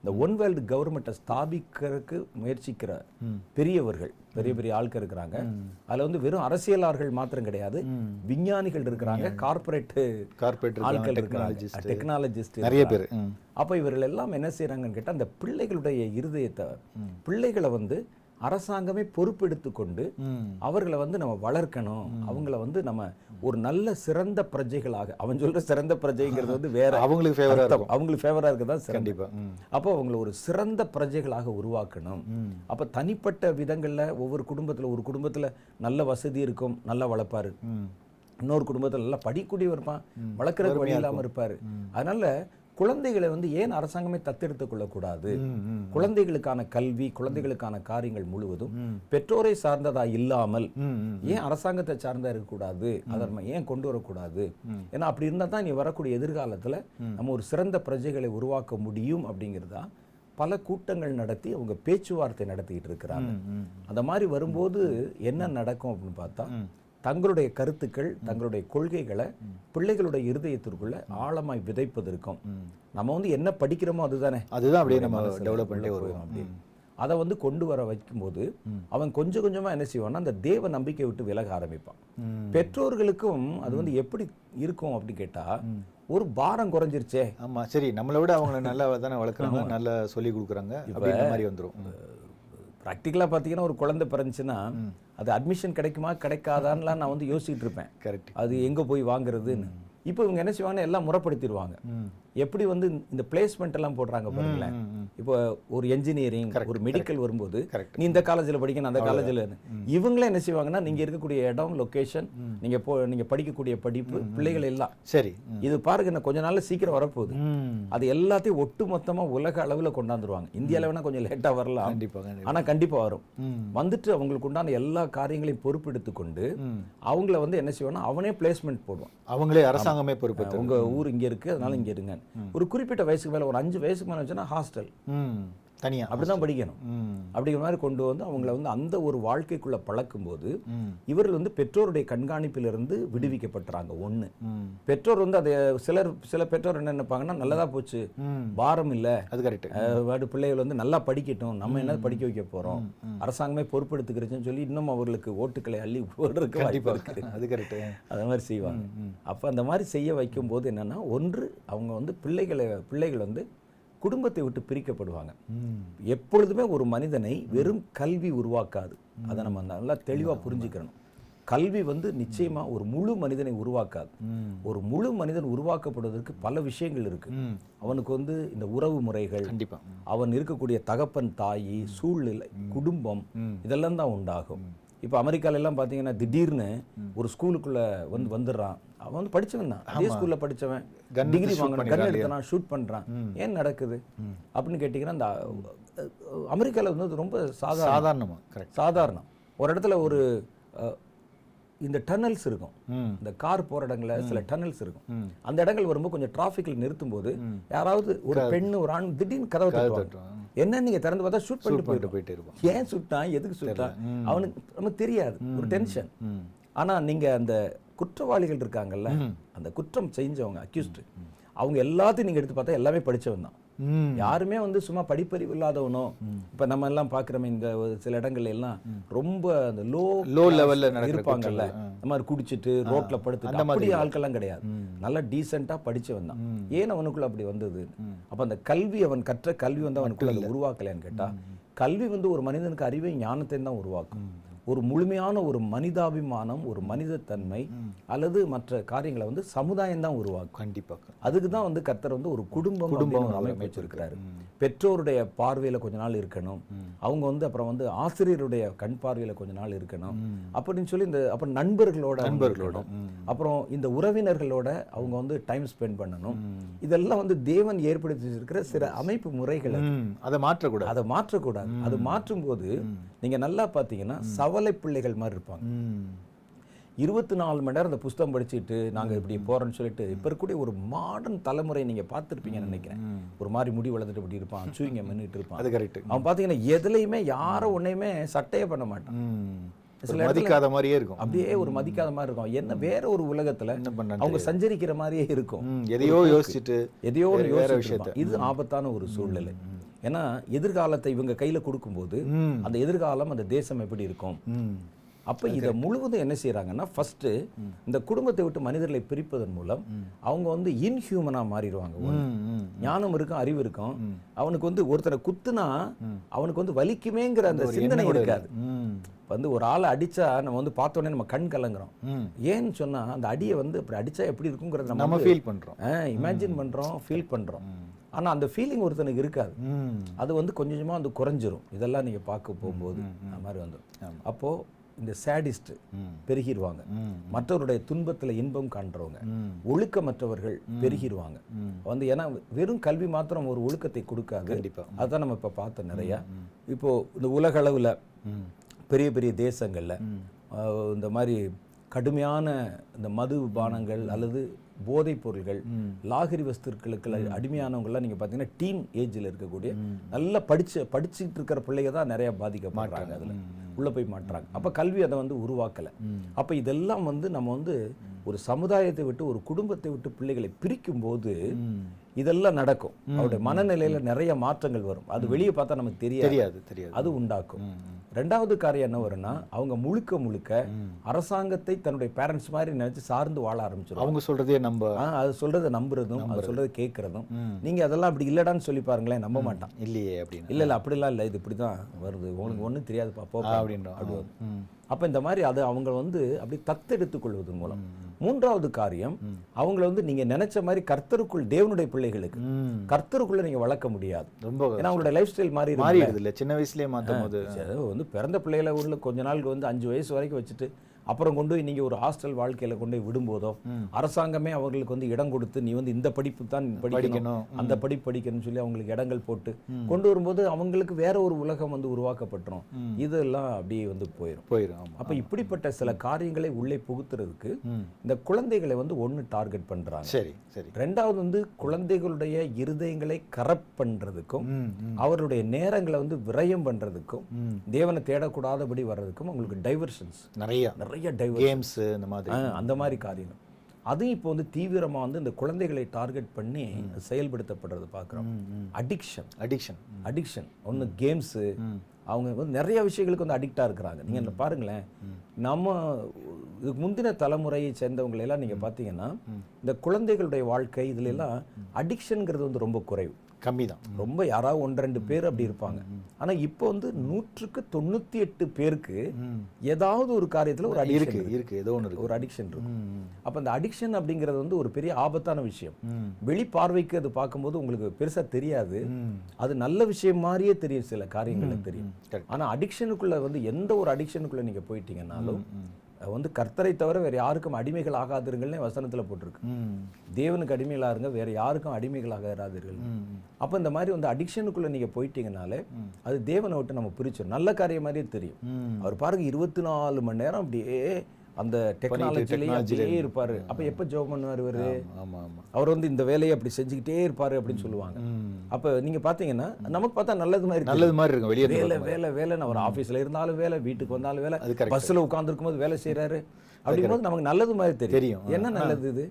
இந்த ஒன் வேர்ல்டு கவர்மெண்ட்டை ஸ்தாபிக்கிறதுக்கு முயற்சிக்கிற. பெரியவர்கள் பெரிய பெரிய ஆட்கள் இருக்கிறாங்க அதுல வந்து வெறும் அரசியலாளர்கள் மாத்திரம் கிடையாது. விஞ்ஞானிகள் இருக்கிறாங்க கார்ப்பரேட் கார்பரேட் ஆட்கள் இருக்கிறாங்க டெக்னாலஜிஸ்ட் நிறைய பேர். அப்ப இவர்கள் எல்லாம் என்ன செய்றாங்கன்னு கேட்டா அந்த பிள்ளைகளுடைய இருதயத்தை பிள்ளைகளை வந்து அரசாங்கமே பொறுப்பெடுத்து கொண்டு. அவர்களை வந்து நம்ம வளர்க்கணும். அவங்கள வந்து நம்ம ஒரு நல்ல சிறந்த பிரஜைகளாக அவன் சொல்ற சிறந்த பிரஜைங்கிறது வந்து வேற <laughs> அவங்களுக்கு ஃபேவரா அர்த்தம். இருக்கும். அவங்களுக்கு ஃபேவரா இருக்கதான் கண்டிப்பா. அப்போ அவங்கள ஒரு சிறந்த பிரஜைகளாக உருவாக்கணும். அப்ப தனிப்பட்ட விதங்கள்ல ஒவ்வொரு குடும்பத்துல ஒரு குடும்பத்துல நல்ல வசதி இருக்கும் நல்லா வளர்ப்பாரு. இன்னொரு குடும்பத்துல நல்லா படிக்கக்கூடியவர் இருப்பான் வளர்க்கறதுக்கு வழி இல்லாம இருப்பாரு. அதனால குழந்தைகளை வந்து ஏன் அரசாங்கமே தத்தெடுத்துக் கொள்ளக்கூடாது. குழந்தைகளுக்கான கல்வி குழந்தைகளுக்கான காரியங்கள் முழுவதும் பெற்றோரை சார்ந்ததா இல்லாமல். ஏன் அரசாங்கத்தை சார்ந்தா இருக்கக்கூடாது? அதை நம்ம ஏன் கொண்டு வரக்கூடாது? ஏன்னா அப்படி இருந்தால் தான் நீ வரக்கூடிய எதிர்காலத்துல நம்ம ஒரு சிறந்த பிரஜைகளை உருவாக்க முடியும் அப்படிங்கிறதா பல கூட்டங்கள் நடத்தி அவங்க பேச்சுவார்த்தை நடத்திக்கிட்டு இருக்கிறாங்க. அந்த மாதிரி வரும்போது என்ன நடக்கும் அப்படின்னு பார்த்தா தங்களுடைய கருத்துக்கள் தங்களுடைய கொள்கைகளை பிள்ளைகளுடைய இருதயத்திற்குள்ள ஆழமாய் விதைப்பதற்கும் நம்ம வந்து என்ன படிக்கிறோமோ அதுதானே. அதுதான் அப்படியே நம்ம மனசுல டெவலப் உள்ள பண்ணிட்டே போயிடும் வருவோம் அப்படின்னு. அதை வந்து கொண்டு வர வைக்கும்போது அவன் கொஞ்சம் கொஞ்சமா என்ன செய்வான்னா அந்த தேவ நம்பிக்கை விட்டு விலக ஆரம்பிப்பான். பெற்றோர்களுக்கும் அது வந்து எப்படி இருக்கும் அப்படின்னு கேட்டா ஒரு பாரம் குறைஞ்சிருச்சே. ஆமா சரி நம்மளை விட அவங்க நல்லா <laughs> தானே வளர்க்குறாங்க நல்லா சொல்லி கொடுக்குறாங்க மாதிரி வந்துரும். ம். ப்ராக்டிக்கலாக பார்த்தீங்கன்னா ஒரு குழந்தை பிறந்துச்சுன்னா அது அட்மிஷன் கிடைக்குமா கிடைக்காதான்லாம் நான் வந்து யோசிச்சுட்டு இருப்பேன். கரெக்ட் அது எங்க போய் வாங்குறதுன்னு. இப்போ இவங்க என்ன செய்வாங்கன்னா எல்லாம் முறைப்படுத்திடுவாங்க. எப்படி வந்து இந்த பிளேஸ்மெண்ட் எல்லாம் போடுறாங்க பாருங்களேன். இப்போ ஒரு என்ஜினியரிங் ஒரு மெடிக்கல் வரும்போது. நீ இந்த காலேஜில் படிக்கணும் அந்த காலேஜில் இவங்களே என்ன செய்வாங்கன்னா நீங்க இருக்கக்கூடிய இடம் லொகேஷன் நீங்க போ நீங்க படிக்கக்கூடிய படிப்பு பிள்ளைகள் எல்லாம். சரி. இது பாருங்க இன்னும் கொஞ்ச நாள்ல சீக்கிரம் வரப்போகுது. அது எல்லாத்தையும் ஒட்டு மொத்தமா உலக அளவுல கொண்டாந்துருவாங்க. இந்தியால வேணா கொஞ்சம் லேட்டா வரலாம். கண்டிப்பா கண்டிப்பா. ஆனா கண்டிப்பா வரும். வந்துட்டு அவங்களுக்கு உண்டான எல்லா காரியங்களையும் பொறுப்பெடுத்து கொண்டு ம். அவங்கள வந்து என்ன செய்வாங்கன்னா அவனே பிளேஸ்மெண்ட் போடுவான். அவங்களே அரசாங்கமே பொறுப்பேற்று உங்க ஊர் இங்க இருக்கு அதனால இங்க இருங்க. ஒரு குறிப்பிட்ட வயசுக்கு மேல ஒரு அஞ்சு வயசுக்கு மேல வச்சுன்னா ஹாஸ்டல் ம் தனியா அப்படிதான் படிக்கணும். அப்படிங்கிற மாதிரி கொண்டு வந்து அவங்கள வந்து அந்த ஒரு வாழ்க்கைக்குள்ள பழக்கும்போது இவர்கள் வந்து பெற்றோருடைய கண்காணிப்பிலிருந்து விடுவிக்கப்பட்டுறாங்க. ம். பெற்றோர் வந்து அதை சிலர் சில பெற்றோர் என்ன நினைப்பாங்கன்னா நல்லதா போச்சு. பாரம் இல்ல. அது கரெக்ட் வாடு பிள்ளைகள் வந்து நல்லா படிக்கட்டும். நம்ம என்ன படிக்க வைக்க போறோம். அரசாங்கமே பொறுப்பெடுத்துக்கிறச்சுன்னு சொல்லி இன்னும் அவர்களுக்கு ஓட்டுக்களை அள்ளி போடுறதுக்கு வாய்ப்பு கண்டிப்பா. இருக்கு. அது கரெக்ட் அந்த மாதிரி செய்வாங்க. அப்ப அந்த மாதிரி செய்ய வைக்கும்போது என்னன்னா ஒன்று அவங்க வந்து பிள்ளைகளை பிள்ளைகள் வந்து குடும்பத்தை விட்டு பிரிக்கப்படுவாங்க. எப்பொழுதுமே ஒரு மனிதனை வெறும் கல்வி உருவாக்காது. அதை நம்ம நல்லா தெளிவா புரிஞ்சுக்கணும் கல்வி வந்து நிச்சயமா ஒரு முழு மனிதனை உருவாக்காது. ஒரு முழு மனிதன் உருவாக்கப்படுவதற்கு பல விஷயங்கள் இருக்கு. அவனுக்கு வந்து இந்த உறவு முறைகள் கண்டிப்பா. அவன் இருக்கக்கூடிய தகப்பன் தாயி சூழ்நிலை குடும்பம் இதெல்லாம் தான் உண்டாகும். இப்போ அமெரிக்கால எல்லாம் பார்த்தீங்கன்னா திடீர்னு ஒரு ஸ்கூலுக்குள்ள வந்து வந்துடுறான். அவன் வந்து படிச்சவன் தான். அதே ஸ்கூல்ல படிச்சவன். Gun டிகிரி வாங்கினான் கன் எடுத்தான் ஷூட் பண்றான். ஏன் நடக்குது? அப்படின்னு கேட்டிங்கன்னா அந்த அஹ், அமெரிக்கால வந்து ரொம்ப சாதாரண சாதாரணமா கரெக்ட் சாதாரணம். ஒரு இடத்துல ஒரு இந்த டன்னல்ஸ் இருக்கும். இந்த கார் போற இடங்கள்ல சில டன்னல்ஸ் இருக்கும். அந்த இடங்கள் வரும்போது கொஞ்சம் டிராஃபிக்ல நிறுத்தும் போது யாராவது ஒரு பெண் ஒரு ஆண் திடீர்னு கதவை தட்டுவாங்க. என்ன நீங்க திறந்து பார்த்தா ஷூட் பண்ணிட்டு போயிட்டு போயிட்டே ஏன் சுட்டான் எதுக்கு சுட்டான் அவனுக்கு நமக்கு தெரியாது. ஒரு டென்ஷன் ம். ஆனா நீங்க அந்த குற்றவாளிகள் இருக்காங்கல்ல அந்த குற்றம் செஞ்சவங்க அக்யூஸ்ட் அவங்க எல்லாத்தையும் நீங்க எடுத்து பார்த்தா எல்லாமே படிச்சவன் தான். யாருமே வந்து சும்மா படிப்பறிவு இல்லாதவனோ இப்ப நம்ம எல்லாம் பாக்குறோமே இந்த ஒரு சில இடங்கள்ல எல்லாம் ரொம்ப அந்த லோ ல நடக்கிற இருப்பாங்கல்ல. இந்த மாதிரி குடிச்சிட்டு ரோட்ல படுத்துட்டு அப்படி ஆட்கள்லாம் கிடையாது. நல்லா டீசெண்டா படிச்சவன் தான். ஏன் அவனுக்குள்ள அப்படி வந்தது? அப்ப அந்த கல்வி அவன் கற்ற கல்வி வந்து அவனுக்குள்ள அதை உருவாக்கலையான்னு கேட்டா கல்வி வந்து ஒரு மனிதனுக்கு அறிவை ஞானத்தையும் தான் உருவாக்கும். ஒரு முழுமையான ஒரு மனிதாபிமானம் ஒரு மனிதத்தன்மை அல்லது மற்ற காரியங்களை வந்து சமுதாயம் தான் உருவாக்கும். கண்டிப்பா அதுக்கு தான் வந்து கர்த்தர் வந்து ஒரு குடும்பம் குடும்பம் அமைப்பு வச்சிருக்கிறாரு. பெற்றோருடைய பார்வையில கொஞ்ச நாள் இருக்கணும். அவங்க வந்து அப்புறம் வந்து ஆசிரியருடைய கண் பார்வையில கொஞ்ச நாள் இருக்கணும். அப்படின்னு சொல்லி இந்த அப்புறம் நண்பர்களோட நண்பர்களோட. அப்புறம் இந்த உறவினர்களோட அவங்க வந்து டைம் ஸ்பெண்ட் பண்ணணும். இதெல்லாம் வந்து தேவன் ஏற்படுத்தி வச்சிருக்கிற சில அமைப்பு முறைகள் அதை. மாற்றக்கூடாது. அதை மாற்றக்கூடாது. அது மாற்றும் போது நீங்க நல்லா பார்த்தீங்கன்னா சவலை பிள்ளைகள் மாதிரி இருப்பாங்க. இருபத்தி நாலு மணி நேரம் அந்த புஸ்தகம் படிச்சுட்டு நாங்க இப்படி போறோம்னு சொல்லிட்டு இப்ப இருக்கக்கூடிய ஒரு மாடர்ன் தலைமுறை நீங்க பார்த்திருப்பீங்கன்னு நினைக்கிறேன். ஒரு மாதிரி முடி வளர்த்துட்டு இப்படி இருப்பான் சூயிங்க மின்னுட்டு இருப்பான். அது கரெக்ட் அவன் பாத்தீங்கன்னா எதுலையுமே யாரும் ஒன்னையுமே சட்டையே பண்ண மாட்டான். மதிக்காத மாதிரியே இருக்கும். அப்படியே ஒரு மதிக்காத மாதிரி இருக்கும். என்ன வேற ஒரு உலகத்துல என்ன பண்ணான்னு அவங்க சஞ்சரிக்கிற மாதிரியே இருக்கும். எதையோ யோசிச்சுட்டு எதையோ ஒரு விஷயத்த. இது ஆபத்தான ஒரு சூழ்நிலை. ஏன்னா எதிர்காலத்தை இவங்க கையில கொடுக்கும்போது அந்த எதிர்காலம் அந்த தேசம் எப்படி இருக்கும்? அப்ப இதை முழுவதும் என்ன செய்றாங்கன்னா ஃபர்ஸ்ட் இந்த குடும்பத்தை விட்டு மனிதர்களை பிரிப்பதன் மூலம் அவங்க வந்து இன்ஹியூமனா மாறிடுவாங்க. ஞானம் இருக்கும் அறிவு இருக்கும். அவனுக்கு வந்து ஒருத்தரை குத்துனா அவனுக்கு வந்து வலிக்குமேங்கிற அந்த சிந்தனை இருக்காது. வந்து ஒரு ஆளை அடிச்சா நம்ம வந்து பார்த்த உடனே நம்ம கண் கலங்குறோம். ஏன்னு சொன்னா அந்த அடியை வந்து அப்படி அடிச்சா எப்படி இருக்குங்கிறத நம்ம ஃபீல் பண்றோம். இமேஜின் பண்றோம் ஃபீல் பண்றோம். ஆனா அந்த ஃபீலிங் ஒருத்தனுக்கு இருக்காது. அது வந்து கொஞ்சம் கொஞ்சமா வந்து குறைஞ்சிரும். இதெல்லாம் நீங்க பார்க்க போகும்போது அந்த மாதிரி வந்துடும் அப்போ இந்த சேடிஸ்ட். பெருகிடுவாங்க மற்றவருடைய துன்பத்துல இன்பம் காண்றவங்க. ஒழுக்கமற்றவர்கள் பெருகிடுவாங்க வந்து ஏன்னா வெறும் கல்வி மாத்திரம் ஒரு ஒழுக்கத்தை கொடுக்காது. கண்டிப்பா. அதான் நம்ம இப்ப பார்த்தோம் நிறைய. இப்போ இந்த உலக அளவுல ம். பெரிய பெரிய தேசங்கள்ல இந்த மாதிரி கடுமையான இந்த மது பானங்கள் அல்லது போதைப் பொருள்கள் லாகிரி வஸ்துக்களுக்கு அடிமையானவங்கலாம் நீங்க பார்த்தீங்கன்னா டீன் ஏஜ்ல இருக்கக்கூடிய நல்லா படிச்சு படிச்சுட்டு இருக்கிற பிள்ளைங்க தான் நிறைய பாதிக்கப்படுறாங்க அதுல. உள்ள போய் மாட்டுறாங்க. அப்ப கல்வி அதை வந்து உருவாக்கல. அப்ப இதெல்லாம் வந்து நம்ம வந்து ஒரு சமுதாயத்தை விட்டு ஒரு குடும்பத்தை விட்டு பிள்ளைகளை பிரிக்கும் போது இதெல்லாம் நடக்கும். அவருடைய மனநிலையில நிறைய மாற்றங்கள் வரும். அது வெளியே பார்த்தா நமக்கு தெரியாது. தெரியாது தெரியாது. அது உண்டாக்கும். ரெண்டாவது காரியம் என்ன வரும்னா அவங்க முழுக்க முழுக்க அரசாங்கத்தை தன்னுடைய பேரண்ட்ஸ் மாதிரி நினைச்சு சார்ந்து வாழ ஆரம்பிச்சிடும் அவங்க சொல்றதே நம்ம அது சொல்றதை நம்புறதும் அது சொல்றதை கேட்கறதும். நீங்க அதெல்லாம் அப்படி இல்லடான்னு சொல்லி பாருங்களேன் நம்ப மாட்டான். இல்லையே அப்படின்னு. இல்ல இல்ல அப்படிலாம் இல்ல. இது இப்படிதான் வருது. உங்களுக்கு ஒண்ணும் தெரியாதுப்பா. போ அப்படின்றோம். அப்படி வரும். ம். அப்ப இந்த மாதிரி அது அவங்க வந்து அப்படி தத்தெடுத்துக் கொள்வதன் மூலம். மூன்றாவது காரியம் அவங்கள வந்து நீங்க நினைச்ச மாதிரி கர்த்தருக்குள் தேவனுடைய பிள்ளைகளுக்கு கர்த்தருக்குள்ள நீங்க வளர்க்க முடியாது. ரொம்ப ஏன்னா அவங்களோட லைஃப் ஸ்டைல் மாறி இருக்கு. மாறிடுது இல்ல? சின்ன வயசுலயே மாத்தும் போது. வந்து பிறந்த பிள்ளைகளை உள்ள கொஞ்ச நாளுக்கு வந்து அஞ்சு வயசு வரைக்கும் வச்சுட்டு அப்புறம் கொண்டு போய் நீங்க ஒரு ஹாஸ்டல் வாழ்க்கையில கொண்டு போய் விடும்போதோ அரசாங்கமே அவர்களுக்கு வந்து இடம் கொடுத்து நீ வந்து இந்த படிப்பு தான் படிக்கணும். அந்த படிப்பு படிக்கணும்னு சொல்லி அவங்களுக்கு இடங்கள் போட்டு கொண்டு வரும்போது அவங்களுக்கு வேற ஒரு உலகம் வந்து உருவாக்கப்பட்டுரும். இதெல்லாம் அப்படியே வந்து போயிடும் போயிடும் அப்ப இப்படிப்பட்ட சில காரியங்களை உள்ளே புகுத்துறதுக்கு. இந்த குழந்தைகளை வந்து ஒண்ணு டார்கெட் பண்றாங்க. சரி சரி. ரெண்டாவது வந்து குழந்தைகளுடைய இருதயங்களை கரப்ட் பண்றதுக்கும் அவருடைய நேரங்களை வந்து விரயம் பண்றதுக்கும் ம். தேவனை தேடக்கூடாதபடி வர்றதுக்கும் உங்களுக்கு டைவர்ஷன்ஸ் நிறைய. நிறைய டைவர் கேம்ஸ் இந்த மாதிரி. அந்த மாதிரி காரியங்கள். அதுவும் இப்போ வந்து தீவிரமா வந்து இந்த குழந்தைகளை டார்கெட் பண்ணி செயல்படுத்தப்படுறது பார்க்குறோம். அடிக்ஷன் அடிக்ஷன் அடிக்ஷன் ஒன்று கேம்ஸு அவங்க வந்து நிறைய விஷயங்களுக்கு வந்து அடிக்டாக இருக்கிறாங்க. நீங்கள் இந்த பாருங்களேன். நம்ம இதுக்கு முந்தின தலைமுறையை சேர்ந்தவங்களை எல்லாம் நீங்கள் பார்த்தீங்கன்னா இந்த குழந்தைகளுடைய வாழ்க்கை இதுல எல்லாம் அடிக்ஷனுங்கிறது வந்து ரொம்ப குறைவு. கம்மி தான் ரொம்ப யாராவது ஒன்று ரெண்டு பேர் அப்படி இருப்பாங்க. ஆனா இப்போ வந்து நூற்றுக்கு தொண்ணூத்தி எட்டு பேருக்கு ஏதாவது ஒரு காரியத்துல ஒரு இருக்கு இருக்கு. ஏதோ ஒன்று இருக்கு. ஒரு அடிக்ஷன் இருக்கும் ம், அப்ப அந்த அடிக்ஷன் அப்படிங்கிறது வந்து ஒரு பெரிய ஆபத்தான விஷயம். வெளி பார்வைக்கு அது பார்க்கும்போது உங்களுக்கு பெருசா தெரியாது. அது நல்ல விஷயம் மாதிரியே தெரியும் சில காரியங்களுக்கு தெரியும். correct. ஆனா அடிக்ஷனுக்குள்ள வந்து எந்த ஒரு அடிக்ஷனுக்குள்ள நீங்க போயிட்டீங்கன்னாலும் வந்து கர்த்தரை தவிர வேற யாருக்கும் அடிமைகள் ஆகாதீர்கள்னே வசனத்துல போட்டிருக்கு. தேவனுக்கு அடிமைகளா இருங்க வேற யாருக்கும் அடிமைகளாக இராதீர்கள் அப்ப இந்த மாதிரி வந்து அடிக்ஷனுக்குள்ள நீங்க போயிட்டீங்கனாலே அது தேவனை விட்டு நம்ம பிரிச்சிடும் நல்ல காரியம் மாதிரியே தெரியும். அவர் பாருங்க இருபத்தி நாலு மணி நேரம் அப்படியே அந்த டெக்னாலஜிலேயே அப்படியே இருப்பாரு. அப்ப எப்ப ஜெபம் பண்ணுவார் இவரு? ஆமா ஆமா அவர் வந்து இந்த வேலையை அப்படி செஞ்சுக்கிட்டே இருப்பாரு அப்படின்னு சொல்லுவாங்க. அப்ப நீங்க பாத்தீங்கன்னா நமக்கு பார்த்தா நல்லது மாதிரி. நல்லது மாதிரி இருக்கும் வெளியே வேலை வேலை வேலைன்னு அவர் ஆபீஸ்ல இருந்தாலும் வேலை வீட்டுக்கு வந்தாலும் வேலை அது correct. பஸ்ல உட்கார்ந்துருக்கும் போது வேலை செய்யறாரு அப்படிங்கும்போது நமக்கு நல்லது மாதிரி தெரியும். என்ன நல்லது இது.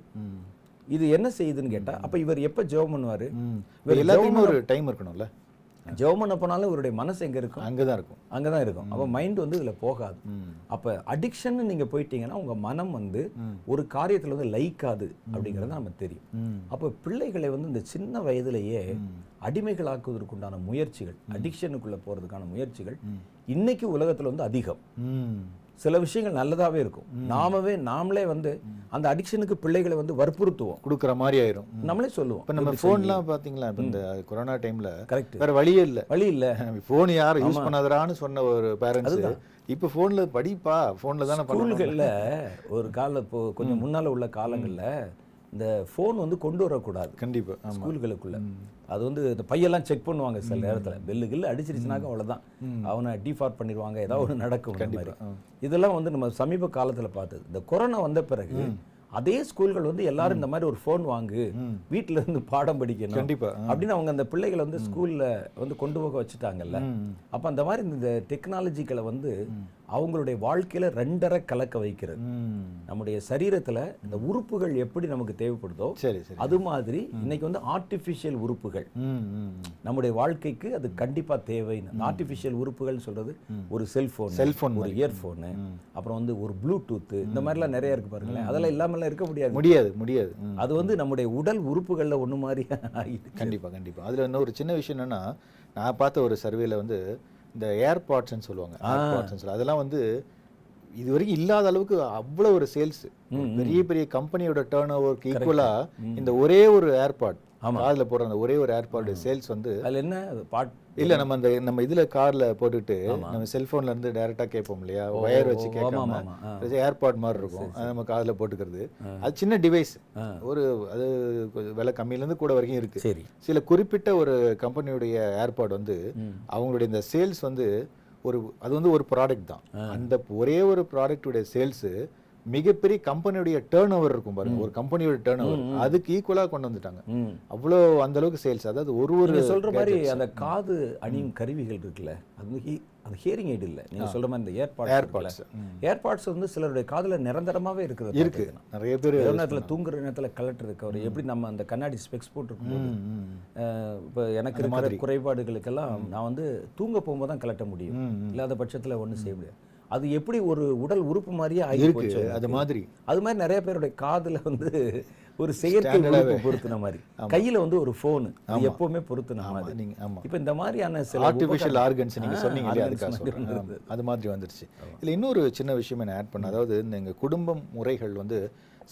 இது என்ன செய்யுதுன்னு கேட்டா அப்ப இவர் எப்ப ஜெபம் பண்ணுவாரு? ம். இவர் எல்லாத்துக்குமே ஒரு டைம் இருக்கணும்ல. ஜெபம் பண்ண போனாலும் இவருடைய மனசு எங்க இருக்கும்? அங்கதான் இருக்கும். அங்கதான் இருக்கும். அப்ப மைண்ட் வந்து இதுல போகாது. அப்ப அடிக்ஷன் நீங்க போயிட்டீங்கன்னா உங்க மனம் வந்து ஒரு காரியத்துல வந்து லைக்காது அப்படிங்கறது நம்ம தெரியும். அப்ப பிள்ளைகளை வந்து இந்த சின்ன வயதிலேயே அடிமைகளாக்குவதற்குண்டான முயற்சிகள் அடிக்ஷனுக்குள்ள போறதுக்கான முயற்சிகள் இன்னைக்கு உலகத்துல வந்து அதிகம். சில விஷயங்கள் நல்லதாவே இருக்கும். நாமவே நாமளே வந்து அந்த அடிக்ஷனுக்கு பிள்ளைகளை வந்து வற்புறுத்துவோம். கொடுக்குற மாதிரி ஆயிரும். நம்மளே சொல்லுவோம். இப்ப நம்ம ஃபோன்லாம் பாத்தீங்களா? இப்ப இந்த கொரோனா டைம்ல கரெக்ட் வேற வழியே இல்ல. வழி இல்ல. <laughs> ஃபோன் யாரும் யூஸ் பண்ணாதடான்னு சொன்ன ஒரு பேரண்ட்ஸ் இப்ப போன்ல படிப்பா? போன்ல தானே ஸ்கூல்களில் ஒரு கால இப்போ கொஞ்சம் முன்னால உள்ள காலங்கள்ல இந்த ஃபோன் வந்து கொண்டு வரக்கூடாது. கண்டிப்பா ஆமா. ஸ்கூல்களுக்குள்ள. அது வந்து இந்த பையெல்லாம் செக் பண்ணுவாங்க சில நேரத்துல. பெல்லு கில்லு அடிச்சிருச்சுனாக்க அவ்வளவுதான். அவனை டிஃபார்ட் பண்ணிடுவாங்க ஏதாவது ஒன்று நடக்கும் மாதிரி. இதெல்லாம் வந்து நம்ம சமீப காலத்துல பார்த்தது. இந்த கொரோனா வந்த பிறகு அதே ஸ்கூல்கள் வந்து எல்லாரும் இந்த மாதிரி ஒரு ஃபோன் வாங்கு வீட்ல இருந்து பாடம் படிக்கணும் கண்டிப்பா அப்படின்னு அவங்க அந்த பிள்ளைகளை வந்து ஸ்கூல்ல வந்து கொண்டு போக வச்சுட்டாங்கல்ல. அப்ப அந்த மாதிரி இந்த டெக்னாலஜிக்களை வந்து அவங்களுடைய வாழ்க்கையில ரெண்டரை கலக்க வைக்கிறது. நம்முடைய சரீரத்துல இந்த உறுப்புகள் எப்படி நமக்கு தேவைப்படுதோ சரி சரி. அது மாதிரி இன்னைக்கு வந்து ஆர்டிஃபிஷியல் உறுப்புகள். நம்முடைய வாழ்க்கைக்கு அது கண்டிப்பா தேவைன்னு. ஆர்டிஃபிஷியல் உறுப்புகள் சொல்றது ஒரு செல்போன் செல்போன் ஒரு இயர்ஃபோனு அப்புறம் வந்து ஒரு ப்ளூடூத் இந்த மாதிரிலாம் நிறைய இருக்கு பாருங்களேன். அதெல்லாம் இல்லாமலாம் இருக்க முடியாது. முடியாது முடியாது. அது வந்து நம்முடைய உடல் உறுப்புகள்ல ஒண்ணு மாதிரி ஆயிடுச்சு. கண்டிப்பா கண்டிப்பா. அதுல இன்னொரு சின்ன விஷயம் என்னன்னா நான் பார்த்த ஒரு சர்வேல வந்து இந்த ஏர்பாட்ஸ்ன்னு சொல்லுவாங்க. ஏர்பாட்ஸ்னு சொல்லுவாங்க. அதெல்லாம் வந்து இது வரைக்கும் இல்லாத அளவுக்கு அவ்வளவு ஒரு சேல்ஸ் பெரிய பெரிய கம்பெனியோட டேர்ன் ஓவருக்கு ஈக்குவலா இந்த ஒரே ஒரு ஏர்பாட் காதுல போடுற அந்த ஒரே ஒரு ஏர்பாட் சேல்ஸ் வந்து அதுல என்ன? பாட் இல்ல நம்ம அந்த நம்ம இதுல கார்ல போட்டுட்டு நம்ம செல்போன்ல இருந்து டைரக்டா கேட்போம் இல்லையா? ஒயர் வச்சு கேட்காம. ஏர்பாட் மாதிரி இருக்கும். அது நம்ம காதுல போட்டுக்கிறது. அது சின்ன டிவைஸ் ஒரு அது விலை கம்மியில இருந்து கூட வரைக்கும் இருக்கு. சரி. சில குறிப்பிட்ட ஒரு கம்பெனியுடைய ஏர்பாட் வந்து அவங்களுடைய இந்த சேல்ஸ் வந்து ஒரு அது வந்து ஒரு ப்ராடக்ட் தான். அந்த ஒரே ஒரு ப்ராடக்ட்டுடைய சேல்ஸ் மிகப்பெரிய கம்பெனியுடைய டேர்ன் ஓவர் இருக்கும் பாருங்க. ஒரு கம்பெனியோட டேர்ன் ஓவர் அதுக்கு ஈக்குவலா கொண்டு வந்துட்டாங்க. அவ்வளோ அந்த அளவுக்கு சேல்ஸ் அதாவது ஒரு ஒரு சொல்ற மாதிரி அந்த காது அணியும் கருவிகள் இருக்குல்ல அது வந்து அது ஹியரிங் எய்ட் இல்ல. நீங்க சொல்ற மாதிரி இந்த ஏர்பாட்ஸ் ஏர்பாட்ஸ் ஏர்பாட்ஸ் வந்து சிலருடைய காதுல நிரந்தரமாவே இருக்குது இருக்கு. நிறைய பேர் நேரத்துல தூங்குற நேரத்துல கலட்டுறதுக்கு அவர் எப்படி நம்ம அந்த கண்ணாடி ஸ்பெக்ஸ் போட்டுருக்கும்போது அஹ், இப்ப எனக்கு இருக்கிற குறைபாடுகளுக்கெல்லாம் நான் வந்து தூங்க போகும்போது தான் கலட்ட முடியும். இல்லாத பட்சத்துல ஒண்ணும் செய்ய முடியாது. அது எப்படி ஒரு உடல் உறுப்பு மாதிரியே ஆகி இருக்கு போச்சு அது மாதிரி. அது மாதிரி நிறைய பேருடைய காதுல வந்து ஒரு செயற்கை உறுப்பு பொருத்தின மாதிரி. கையில வந்து ஒரு போன் எப்பவுமே பொருத்தின மாதிரி. இப்ப இந்த மாதிரியான சில ஆர்டிஃபிஷியல் ஆர்கன்ஸ் நீங்க சொன்னீங்க. அது மாதிரி வந்துருச்சு. இல்ல இன்னொரு சின்ன விஷயம் நான் ஆட் பண்ண அதாவது இந்த எங்க குடும்பம் முறைகள் வந்து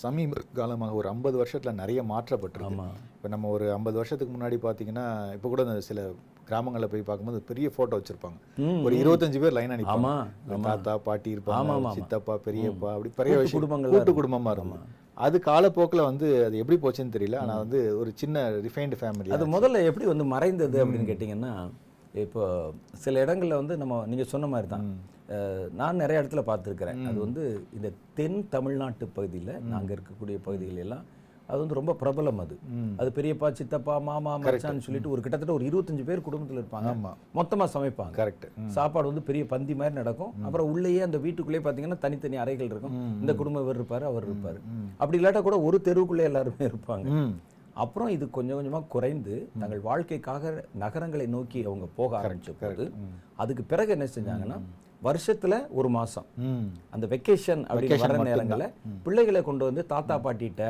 சமீப காலமாக ஒரு ஐம்பது வருஷத்துல நிறைய மாற்றப்பட்டிருக்கு. இப்போ நம்ம ஒரு ஐம்பது வருஷத்துக்கு முன்னாடி பார்த்தீங்கன்னா இப்போ கூட சில கிராமங்களில் போய் பார்க்கும்போது பெரிய ஃபோட்டோ வச்சிருப்பாங்க. ஒரு இருபத்தஞ்சு பேர் லைன் அனுப்பாங்க தாத்தா பாட்டி இருப்பாங்க. சித்தப்பா பெரியப்பா அப்படி பெரிய குடும்பங்களா கூட்டு இருக்கும். குடும்பமா இருக்கும். அது காலப்போக்கில் வந்து அது எப்படி போச்சுன்னு தெரியல. ஆனா வந்து ஒரு சின்ன ரிஃபைன்டு ஃபேமிலி அது முதல்ல எப்படி வந்து மறைந்தது அப்படின்னு கேட்டிங்கன்னா இப்போ சில இடங்கள்ல வந்து நம்ம நீங்க சொன்ன மாதிரி தான் நான் நிறைய இடத்துல பார்த்துருக்கிறேன். அது வந்து இந்த தென் தமிழ்நாட்டு பகுதியில நாங்க இருக்கக்கூடிய பகுதிகள் எல்லாம் அது வந்து ரொம்ப பிரபலம் அது. அது பெரியப்பா சித்தப்பா மாமா மச்சான்னு சொல்லிட்டு ஒரு கிட்டத்தட்ட ஒரு இருபத்தஞ்சு பேர் குடும்பத்துல இருப்பாங்க. ஆமா. மொத்தமா சமைப்பாங்க. கரெக்ட் சாப்பாடு வந்து பெரிய பந்தி மாதிரி நடக்கும். அப்புறம் உள்ளேயே அந்த வீட்டுக்குள்ளேயே பார்த்தீங்கன்னா தனித்தனி அறைகள் இருக்கும். இந்த குடும்பம் இவர் இருப்பாரு அவர் இருப்பாரு. அப்படி இல்லாட்டா கூட ஒரு தெருவுக்குள்ளே எல்லாருமே இருப்பாங்க. அப்புறம் இது கொஞ்சம் கொஞ்சமா குறைந்து தங்கள் வாழ்க்கைக்காக நகரங்களை நோக்கி அவங்க போக ஆரம்பிச்ச போது அதுக்கு பிறகு என்ன செஞ்சாங்கன்னா வருஷத்துல ஒரு மாசம். அந்த வெக்கேஷன் அப்படின்னு வர. நேரங்கள்ல பிள்ளைகளை கொண்டு வந்து தாத்தா பாட்டிகிட்ட